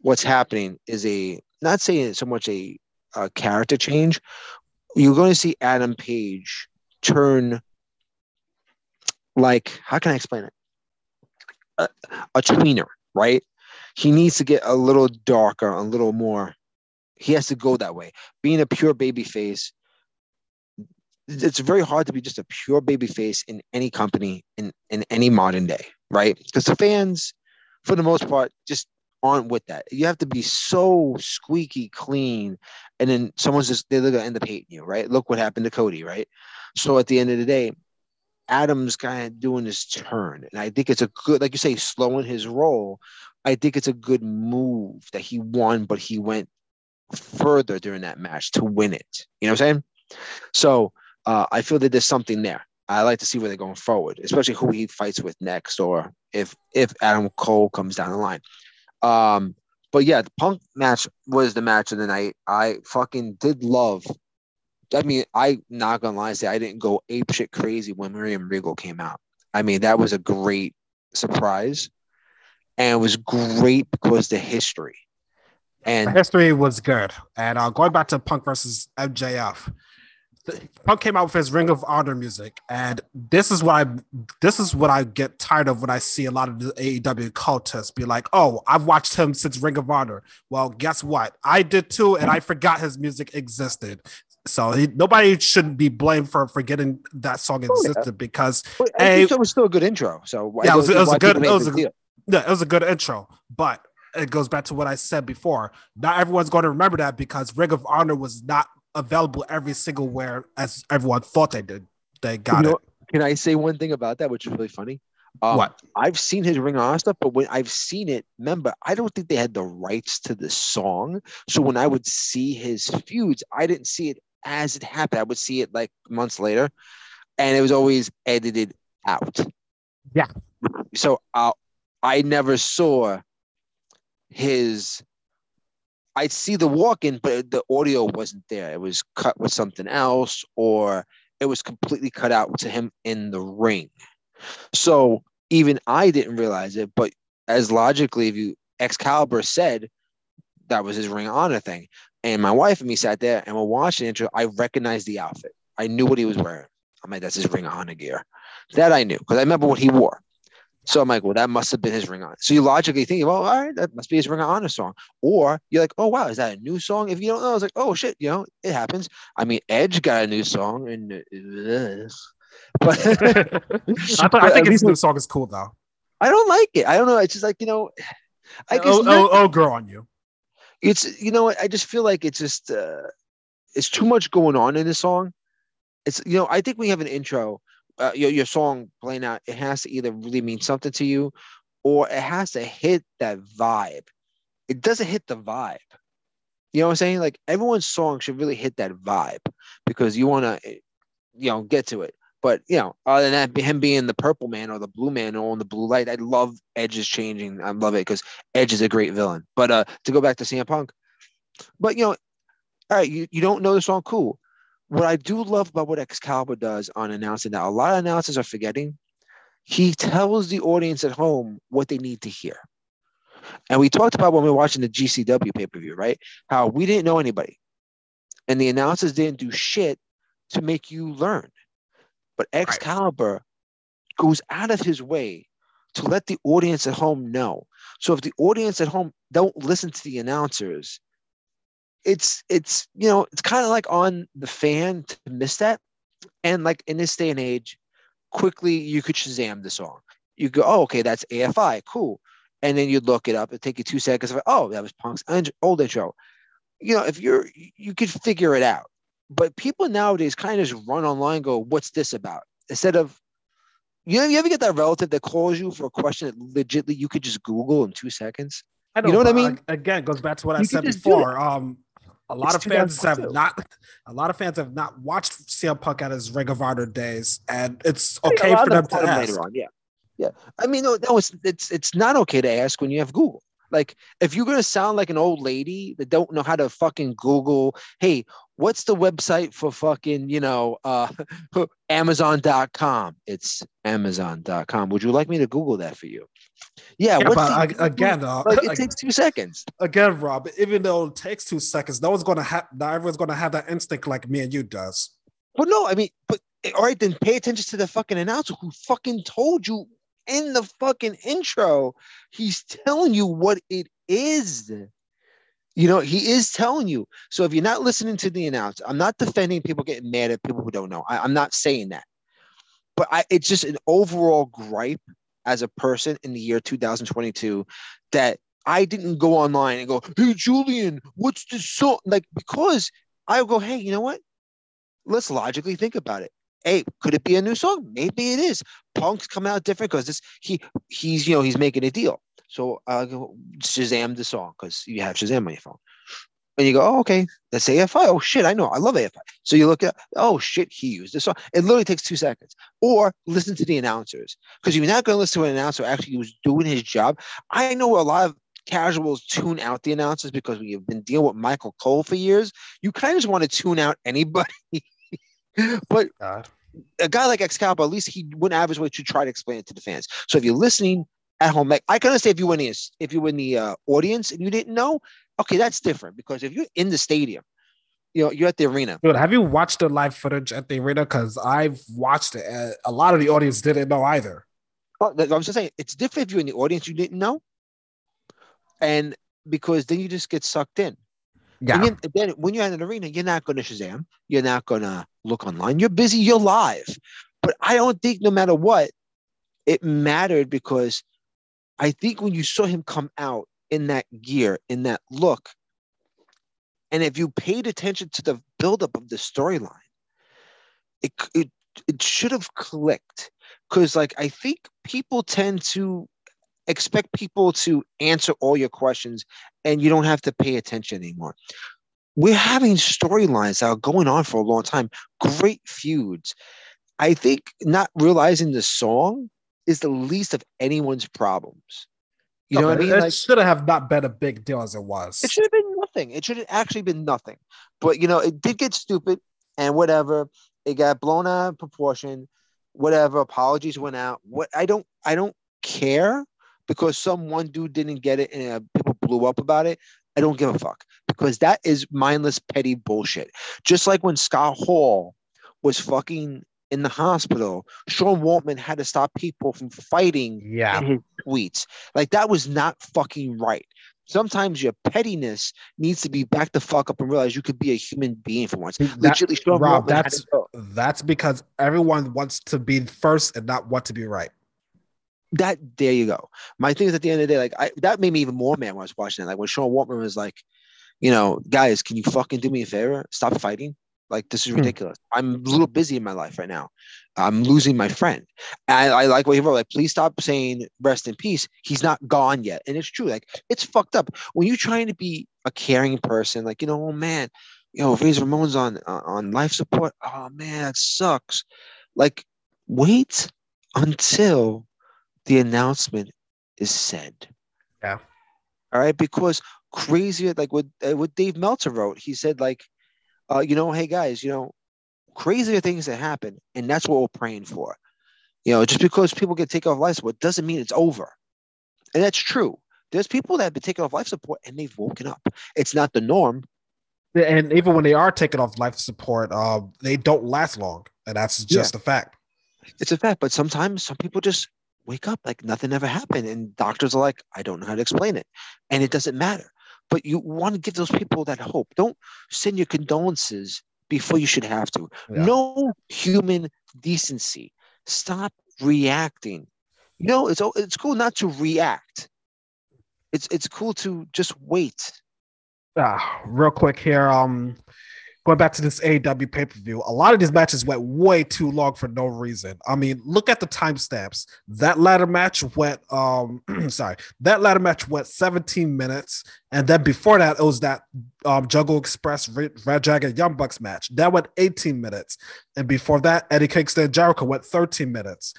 [SPEAKER 2] what's happening is a not saying so much a, a character change. You're going to see Adam Page turn like how can I explain it? A, a tweener, right? He needs to get a little darker, a little more. He has to go that way. Being a pure baby face, it's very hard to be just a pure baby face in any company in, in any modern day, right? Because the fans, for the most part, just aren't with that. You have to be so squeaky clean, and then someone's just they're gonna end up hating you, right? Look what happened to Cody, right? So at the end of the day, Adam's kind of doing his turn, and I think it's a good, like you say, slowing his roll. I think it's a good move that he won, but he went further during that match to win it. You know what I'm saying? So uh, I feel that there's something there. I like to see where they're going forward, especially who he fights with next, or if if Adam Cole comes down the line. Um, but yeah, the Punk match was the match of the night. I fucking did love. I mean, I not gonna lie, say I didn't go ape shit crazy when William Regal came out. I mean, that was a great surprise, and it was great because the history. And
[SPEAKER 1] the history was good. And uh, going back to Punk versus MJF, Punk came out with his Ring of Honor music, and this is what I this is what I get tired of when I see a lot of the AEW cultists be like, "Oh, I've watched him since Ring of Honor." Well, guess what? I did too, and I forgot his music existed. So he, nobody shouldn't be blamed for forgetting that song existed oh, yeah. because
[SPEAKER 2] a, it was still a good intro. So
[SPEAKER 1] yeah, it was, it was a good it was a, yeah, it was a good intro, but it goes back to what I said before. Not everyone's going to remember that because Ring of Honor was not available every single where as everyone thought they did. They got you know, it.
[SPEAKER 2] Can I say one thing about that, which is really funny? Um, what? I've seen his Ring of Honor stuff, but when I've seen it, remember, I don't think they had the rights to the song. So when I would see his feuds, I didn't see it as it happened. I would see it like months later, and it was always edited out.
[SPEAKER 1] Yeah.
[SPEAKER 2] So uh, I never saw his I'd see the walk in, but the audio wasn't there. It was cut with something else, or it was completely cut out to him in the ring. So even I didn't realize it, but as logically, if you Excalibur said that was his ring honor thing, and my wife and me sat there and we're watching it, I recognized the outfit. I knew what he was wearing. I'm like, that's his ring honor gear. That I knew because I remember what he wore. So I'm like, well, that must have been his Ring of Honor. So you logically think, well, all right, that must be his Ring of Honor song. Or you're like, oh wow, is that a new song? If you don't know, it's like, oh shit, you know, it happens. I mean, Edge got a new song, and uh,
[SPEAKER 1] but I, thought, I think his new song is cool though.
[SPEAKER 2] I don't like it. I don't know. It's just like you know,
[SPEAKER 1] I guess oh, oh, oh girl on you.
[SPEAKER 2] It's you know, I just feel like it's just uh, it's too much going on in this song. It's you know, I think we have an intro uh, your, your song playing out, it has to either really mean something to you or it has to hit that vibe. It doesn't hit the vibe. You know what I'm saying? Like everyone's song should really hit that vibe because you want to, you know, get to it. But you know, other than that, him being the purple man or the blue man or on the blue light, I love Edge's changing. I love it because Edge is a great villain. But uh, to go back to CM Punk, but you know, all right, you, you don't know the song, cool what I do love about what Excalibur does on announcing that a lot of announcers are forgetting, he tells the audience at home what they need to hear. And we talked about when we were watching the GCW pay per view, right? How we didn't know anybody. And the announcers didn't do shit to make you learn. But Excalibur right. goes out of his way to let the audience at home know. So if the audience at home don't listen to the announcers, it's it's you know it's kind of like on the fan to miss that. And like in this day and age quickly you could shazam the song. You go oh okay that's afi cool. And then you'd look it up and take you two seconds of oh that was punk's old intro. You know if you're you could figure it out. But people nowadays kind of just run online go what's this about? Instead of you know you ever get that relative that calls you for a question that legitly you could just google in two seconds?
[SPEAKER 1] You know what I mean? Again, it goes back to what you I said before. Um, a lot
[SPEAKER 2] It's
[SPEAKER 1] of fans have not. A lot of fans have not watched CM Punk at his Ring of Honor days, and it's
[SPEAKER 2] I mean, a
[SPEAKER 1] okay for
[SPEAKER 2] of
[SPEAKER 1] them to ask.
[SPEAKER 2] later on. Yeah, yeah. I mean, no, no, it's it's it's not okay to ask when you have Google. Like, if you're gonna sound like an old lady that don't know how to fucking Google, hey, what's the website for fucking you know uh, Amazon.com? It's Amazon.com. Would you like me to Google that for you? Yeah.
[SPEAKER 1] Yeah, but
[SPEAKER 2] the-
[SPEAKER 1] ag- again, uh,
[SPEAKER 2] like, it takes two seconds.
[SPEAKER 1] again, Rob. Even though it takes two seconds, no one's gonna have. Not everyone's gonna have that instinct like me and you does.
[SPEAKER 2] But no, I mean, but eh, all right, then pay attention to the fucking announcer who fucking told you in the fucking intro. He's telling you what it is. You know, he is telling you. So if you're not listening to the announcer, I'm not defending people getting mad at people who don't know. I, I'm not saying that. But I, it's just an overall gripe as a person in the year 2022 that I didn't go online and go, hey, Julian, what's this song? Like, because I go, hey, you know what? let's logically think about it. Hey, could it be a new song? Maybe it is. Punk's come out different because this he he's you know he's making a deal. So uh, go Shazam the song because you have Shazam on your phone, and you go, oh okay, that's AFI. Oh shit, I know, I love AFI. So you look at, oh shit, he used this song. It literally takes two seconds. Or listen to the announcers because you're not going to listen to an announcer actually was doing his job. I know a lot of casuals tune out the announcers because we've been dealing with Michael Cole for years. You kind of just want to tune out anybody. but
[SPEAKER 1] God.
[SPEAKER 2] a guy like Excalibur, at least he went out of his way to try to explain it to the fans. So if you're listening at home, like I can understand if you were in the if you were in the uh, audience and you didn't know, okay, that's different because if you're in the stadium, you know, you're at the arena.
[SPEAKER 1] Dude, have you watched the live footage at the arena? Because I've watched it. A lot of the audience didn't know either.
[SPEAKER 2] Well, I'm just saying it's different if you're in the audience you didn't know, and because then you just get sucked in.
[SPEAKER 1] Yeah.
[SPEAKER 2] And then, then when you're in an arena, you're not going to Shazam. You're not going to look online. You're busy. You're live. But I don't think no matter what, it mattered because I think when you saw him come out in that gear, in that look, and if you paid attention to the buildup of the storyline, it it it should have clicked. Because like I think people tend to expect people to answer all your questions and you don't have to pay attention anymore. We're having storylines that are going on for a long time, great feuds. I think not realizing the song is the least of anyone's problems. You know what I mean?
[SPEAKER 1] It
[SPEAKER 2] Like
[SPEAKER 1] should have not been a big deal as it was.
[SPEAKER 2] it should have been nothing. It should have actually been nothing. But you know, it did get stupid and whatever. It got blown out of proportion. Whatever. Apologies went out. What I don't I don't care because some one dude didn't get it and uh, people blew up about it. I don't give a fuck because that is mindless petty bullshit. Just like when Scott Hall was fucking in the hospital, Sean Waltman had to stop people from fighting
[SPEAKER 1] yeah.
[SPEAKER 2] in his tweets. Like that was not fucking right. Sometimes your pettiness needs to be back the fuck up and realize you could be a human being for once.
[SPEAKER 1] That-
[SPEAKER 2] Literally, Sean
[SPEAKER 1] Rob,
[SPEAKER 2] Waltman
[SPEAKER 1] that's that's because everyone wants to be first and not want to be right.
[SPEAKER 2] that. There you go. My thing is at the end of the day, like I, that made me even more mad when I was watching it. Like when Sean Waltman was like, you know, guys, can you fucking do me a favor? Stop fighting. Like this is
[SPEAKER 1] Hmm.
[SPEAKER 2] ridiculous. I'm a little busy in my life right now. I'm losing my friend. And I, I like what he wrote. Like, please stop saying rest in peace. He's not gone yet. And it's true. Like, it's fucked up. When you're trying to be a caring person, like, you know, oh man, you know, Razor Ramon's on uh, on life support. Oh man, that sucks. Like, wait until the announcement is said.
[SPEAKER 1] Yeah.
[SPEAKER 2] All right, because crazy like what uh, what Dave Meltzer wrote, he said like, uh, you know, hey guys, you know, crazier things that happen, and that's what we're praying for. You know, just because people get taken off life support doesn't mean it's over, and that's true. There's people that have been taken off life support and they've woken up. It's not the norm.
[SPEAKER 1] And even when they are taken off life support, uh, they don't last long, and that's just a fact.
[SPEAKER 2] It's a fact, but sometimes some people just wake up like nothing ever happened, and doctors are like, I don't know how to explain it, and it doesn't matter. But you want to give those people that hope. Don't send your condolences before you should have to.
[SPEAKER 1] Yeah.
[SPEAKER 2] No human decency. Stop reacting. You know, it's it's cool not to react. It's it's cool to just wait.
[SPEAKER 1] Ah, real quick here. Um, going back to this AEW pay per view, a lot of these matches went way too long for no reason. I mean, look at the timestamps. That ladder match went, um, sorry, that ladder match went 17 minutes, and then before that, it was that um, Jungle Express Red, Dragon Young Bucks match that went 18 minutes, and before that, Eddie Kingston Jericho went 13 minutes.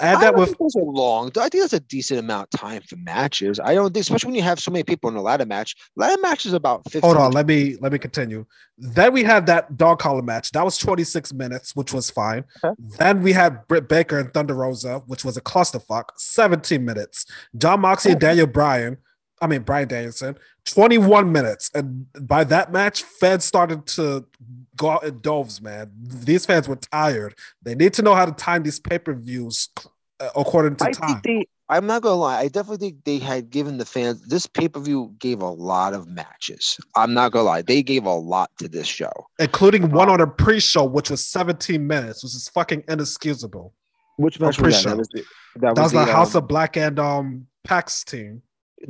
[SPEAKER 2] Add that with those are long. I think that's a decent amount of time for matches. I don't think, especially when you have so many people in a ladder match. Ladder match is about 15.
[SPEAKER 1] Hold on, let me let me continue. Then we had that dog collar match. That was 26 minutes, which was fine. Okay. Then we had Britt Baker and Thunder Rosa, which was a clusterfuck, 17 minutes. Jon Moxley and oh. Daniel Bryan. I mean Bryan Danielson, 21 minutes. And by that match, fans started to go out in doves, man. These fans were tired. They need to know how to time these pay-per-views uh, according to
[SPEAKER 2] I
[SPEAKER 1] time.
[SPEAKER 2] They, I'm not gonna lie. I definitely think they had given the fans this pay-per-view gave a lot of matches. I'm not gonna lie. They gave a lot to this show.
[SPEAKER 1] Including one um, on a pre-show, which was 17 minutes, which is fucking inexcusable.
[SPEAKER 2] Which match was that? That
[SPEAKER 1] was the, that was that was the, the House um, of Black and um PAC's team.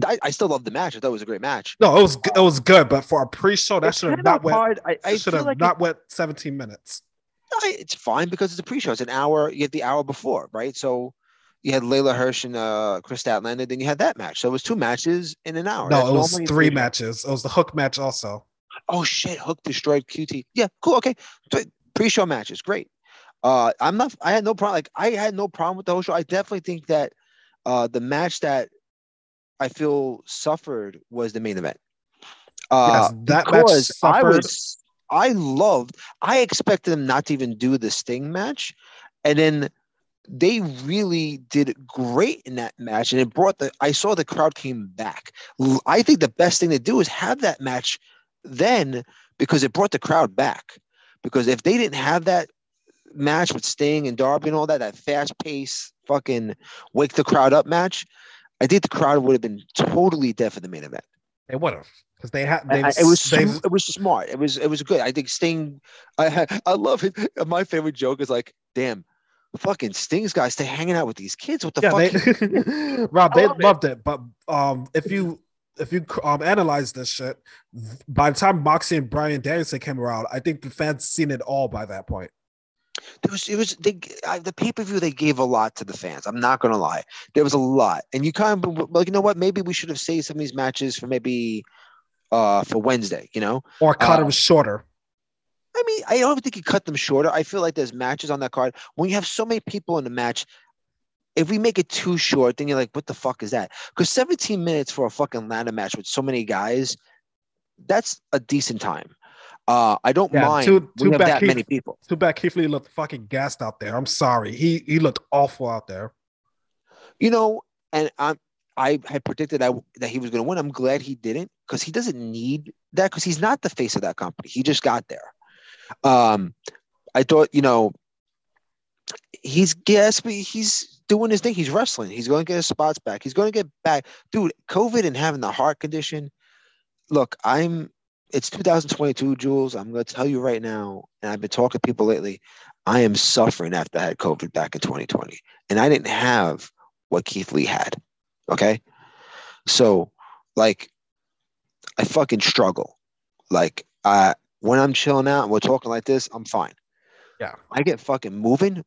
[SPEAKER 2] I, I, still love the match. I thought it was a great match.
[SPEAKER 1] No, it was it was good, but for a pre-show, that should have not went. Hard. I, I should have like not it, went 17 minutes.
[SPEAKER 2] It's fine because it's a pre-show. It's an hour. You get the hour before, right? So you had Leyla Hirsch and uh, Kris Statlander. Then you had that match. So it was two matches in an hour.
[SPEAKER 1] No, it was three matches. It was the Hook match also.
[SPEAKER 2] Oh shit! Hook destroyed QT. Yeah, cool. Okay, pre-show matches, great. Uh, I'm not. I had no problem. Like I had no problem with the whole show. I definitely think that uh, the match that I feel suffered was the main event. Uh, yes, that because I was, I loved, I expected them not to even do the Sting match, and then they really did great in that match, and it brought the. I saw the crowd came back. I think the best thing to do is have that match then because it brought the crowd back. Because if they didn't have that match with Sting and Darby and all that, that fast pace fucking wake the crowd up match, I think the crowd would have been totally dead for the main event.
[SPEAKER 1] They would have because they had.
[SPEAKER 2] It was it was smart. It was it was good. I think Sting. I I love it. My favorite joke is like, damn, fucking Sting's guys stay hanging out with these kids. What the yeah, fuck?
[SPEAKER 1] They, Rob, they love loved it. it. But um, if you if you um analyze this shit, by the time Moxie and Bryan Danielson came around, I think the fans seen it all by that point.
[SPEAKER 2] There was it was they I, the pay per view they gave a lot to the fans. I'm not gonna lie, there was a lot, and you kind of like you know what? Maybe we should have saved some of these matches for maybe uh for Wednesday. You know,
[SPEAKER 1] or cut uh, them shorter.
[SPEAKER 2] I mean, I don't think you cut them shorter. I feel like there's matches on that card when you have so many people in the match. If we make it too short, then you're like, what the fuck is that? Because 17 minutes for a fucking ladder match with so many guys, that's a decent time. Uh, I don't yeah, mind too, too have that Keith, many people.
[SPEAKER 1] Too bad Keith Lee looked fucking gassed out there. I'm sorry. He he looked awful out there.
[SPEAKER 2] You know, and I'm I had predicted I, that he was going to win. I'm glad he didn't because he doesn't need that because he's not the face of that company. He just got there. Um, I thought, you know, he's guess he's doing his thing. He's wrestling. He's going to get his spots back. He's going to get back, dude. COVID and having the heart condition. Look, I'm it's 2022, Jules. I'm going to tell you right now, and I've been talking to people lately. I am suffering after I had COVID back in 2020, and I didn't have what Keith Lee had. Okay, so like, I fucking struggle. Like, uh, when I'm chilling out and we're talking like this, I'm fine.
[SPEAKER 1] Yeah,
[SPEAKER 2] I get fucking moving.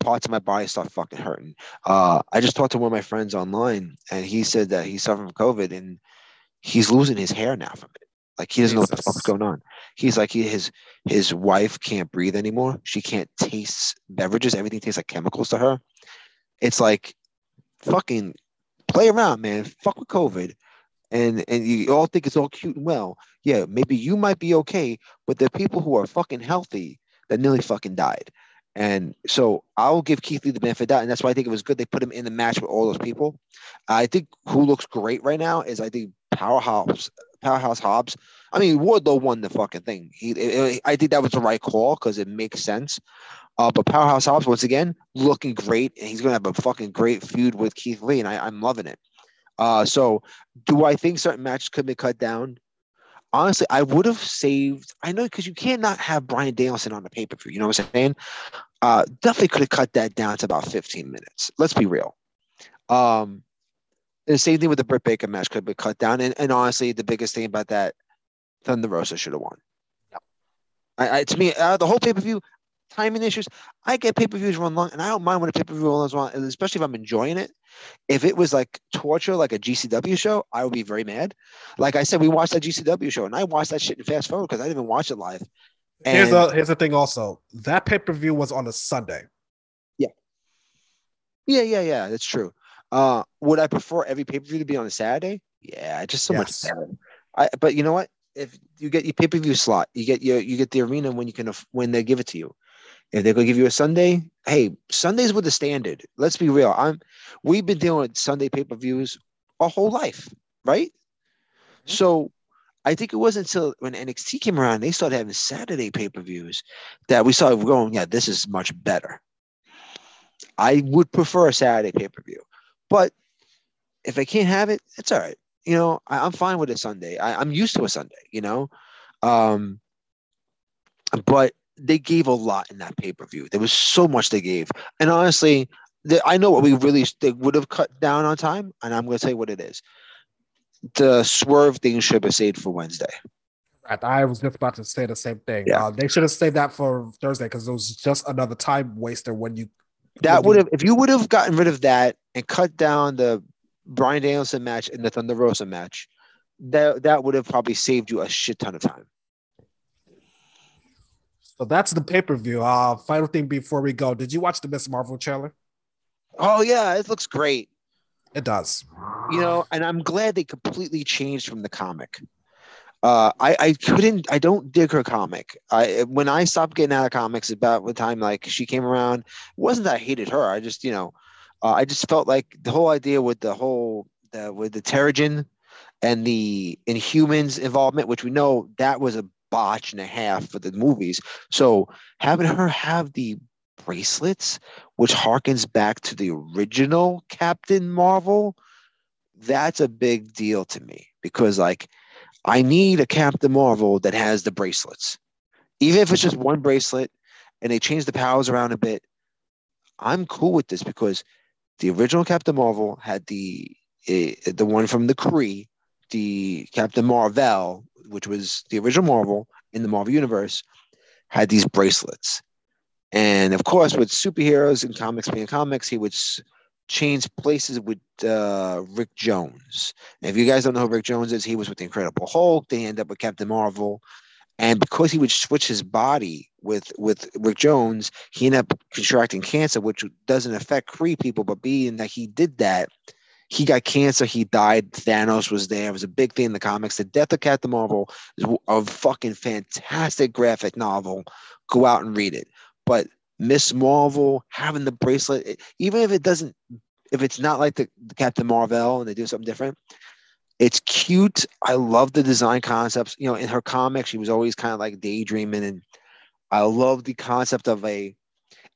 [SPEAKER 2] Parts of my body start fucking hurting. Uh, I just talked to one of my friends online, and he said that he's suffering from COVID and he's losing his hair now from it. Like he doesn't Jesus. know what the fuck's going on. He's like he, his his wife can't breathe anymore. She can't taste beverages. Everything tastes like chemicals to her. It's like fucking play around, man. Fuck with COVID. And and you all think it's all cute and well. Yeah, maybe you might be okay, but the people who are fucking healthy that nearly fucking died. And so I'll give Keith Lee the benefit of that. And that's why I think it was good they put him in the match with all those people. I think who looks great right now is I think Powerhouse Powerhouse Hobbs. I mean, Wardlow won the fucking thing. He, it, I think that was the right call because it makes sense. Uh, but Powerhouse Hobbs, once again, looking great, and he's to have a fucking great feud with Keith Lee, and I, I'm loving it. Uh, so, do I think certain matches could be cut down? Honestly, I would have saved. I know because you can't not have Bryan Danielson on the pay per view. You know what I'm saying? Uh, definitely could have cut that down to about 15 minutes. Let's be real. Um, the same thing with the Britt Baker match could be cut down. And, and honestly, the biggest thing about that, Thunder Rosa should have won.
[SPEAKER 1] Yep.
[SPEAKER 2] I, I to me, uh, the whole pay per view, timing issues. I get pay per views run long, and I don't mind when a pay per view runs long, especially if I'm enjoying it. If it was like torture, like a GCW show, I would be very mad. Like I said, we watched that GCW show, and I watched that shit in fast forward because I didn't even watch it live. And
[SPEAKER 1] here's the here's the thing. Also, that pay per view was on a Sunday.
[SPEAKER 2] Yeah, yeah, yeah, yeah. That's true. Uh, would I prefer every pay per view to be on a Saturday? Yeah, just so yes. much better. I, but you know what? If you get your pay per view slot, you get your you get the arena when you can when they give it to you. If they're gonna give you a Sunday, hey, Sundays were the standard. Let's be real. I'm we've been dealing with Sunday pay per views our whole life, right? Mm-hmm. So I think it wasn't until when NXT came around, they started having Saturday pay per views that we started going, yeah, this is much better. I would prefer a Saturday pay per view, but if I can't have it, it's all right. You know, I, am fine with a Sunday. I, am used to a Sunday. You know, um, but they gave a lot in that pay per view. There was so much they gave, and honestly, the, I know what we really they would have cut down on time, and I'm going to tell you what it is. The swerve thing should have saved for Wednesday.
[SPEAKER 1] I was just about to say the same thing. Yeah. Uh, they should have saved that for Thursday because it was just another time waster when you.
[SPEAKER 2] That would have, if you would have gotten rid of that and cut down the Bryan Danielson match and the Thunder Rosa match, that that would have probably saved you a shit ton of time.
[SPEAKER 1] So that's the pay per view. Uh, final thing before we go, did you watch the Ms. Marvel trailer?
[SPEAKER 2] Oh yeah, it looks great.
[SPEAKER 1] It does.
[SPEAKER 2] You know, and I'm glad they completely changed from the comic. Uh, I I couldn't. I don't dig her comic. I when I stopped getting out of comics about the time like she came around. It wasn't that I hated her. I just you know, uh, I just felt like the whole idea with the whole the, with the Terrigen and the Inhumans involvement, which we know that was a botch and a half for the movies. So having her have the bracelets, which harkens back to the original Captain Marvel, that's a big deal to me because like I need a Captain Marvel that has the bracelets. Even if it's just one bracelet and they change the powers around a bit, I'm cool with this because the original Captain Marvel had the uh, the one from the Kree, the Captain Marvel, which was the original Marvel in the Marvel universe, had these bracelets. And of course, with superheroes and comics being comics, he would change places with uh, Rick Jones. And if you guys don't know who Rick Jones is, he was with the Incredible Hulk. They end up with Captain Marvel. And because he would switch his body with with Rick Jones, he ended up contracting cancer, which doesn't affect Kree people, but being that he did that, he got cancer, he died. Thanos was there. It was a big thing in the comics. The Death of Captain Marvel is a fucking fantastic graphic novel. Go out and read it. But Ms. Marvel having the bracelet, even if it doesn't, if it's not like the, the Captain Marvel and they do something different, it's cute. I love the design concepts. You know, in her comics, she was always kind of like daydreaming, and I love the concept of a.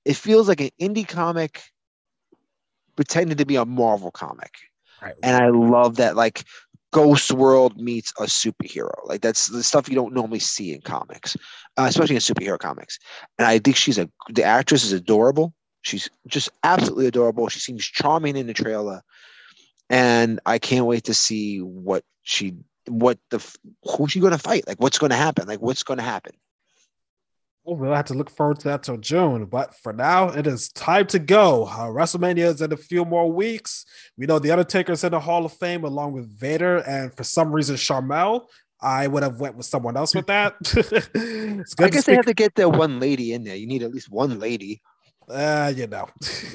[SPEAKER 2] It feels like an indie comic pretending to be a Marvel comic. Right. And I love that like Ghost World meets a superhero. Like that's the stuff you don't normally see in comics, uh, especially in superhero comics. And I think she's a the actress is adorable. She's just absolutely adorable. She seems charming in the trailer, and I can't wait to see what she what the who's she going to fight. Like what's going to happen. Like what's going to happen.
[SPEAKER 1] Well, we'll have to look forward to that till June. But for now, it is time to go. Uh, WrestleMania is in a few more weeks. We know The Undertaker is in the Hall of Fame along with Vader, and for some reason, Sharmell. I would have went with someone else with that.
[SPEAKER 2] I guess they have to get that one lady in there. You need at least one lady.
[SPEAKER 1] Uh, you know,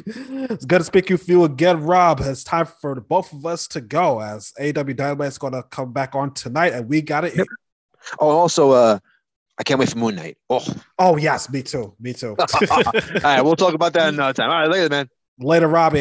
[SPEAKER 1] it's good to speak with you again, Rob. It's time for the both of us to go as AW Dynamite is going to come back on tonight, and we got it. Yep.
[SPEAKER 2] Oh, also, uh, I can't wait for Moon Knight. Oh,
[SPEAKER 1] oh yes, me too. Me too.
[SPEAKER 2] All right, we'll talk about that another time. All right, later, man.
[SPEAKER 1] Later, Robbie.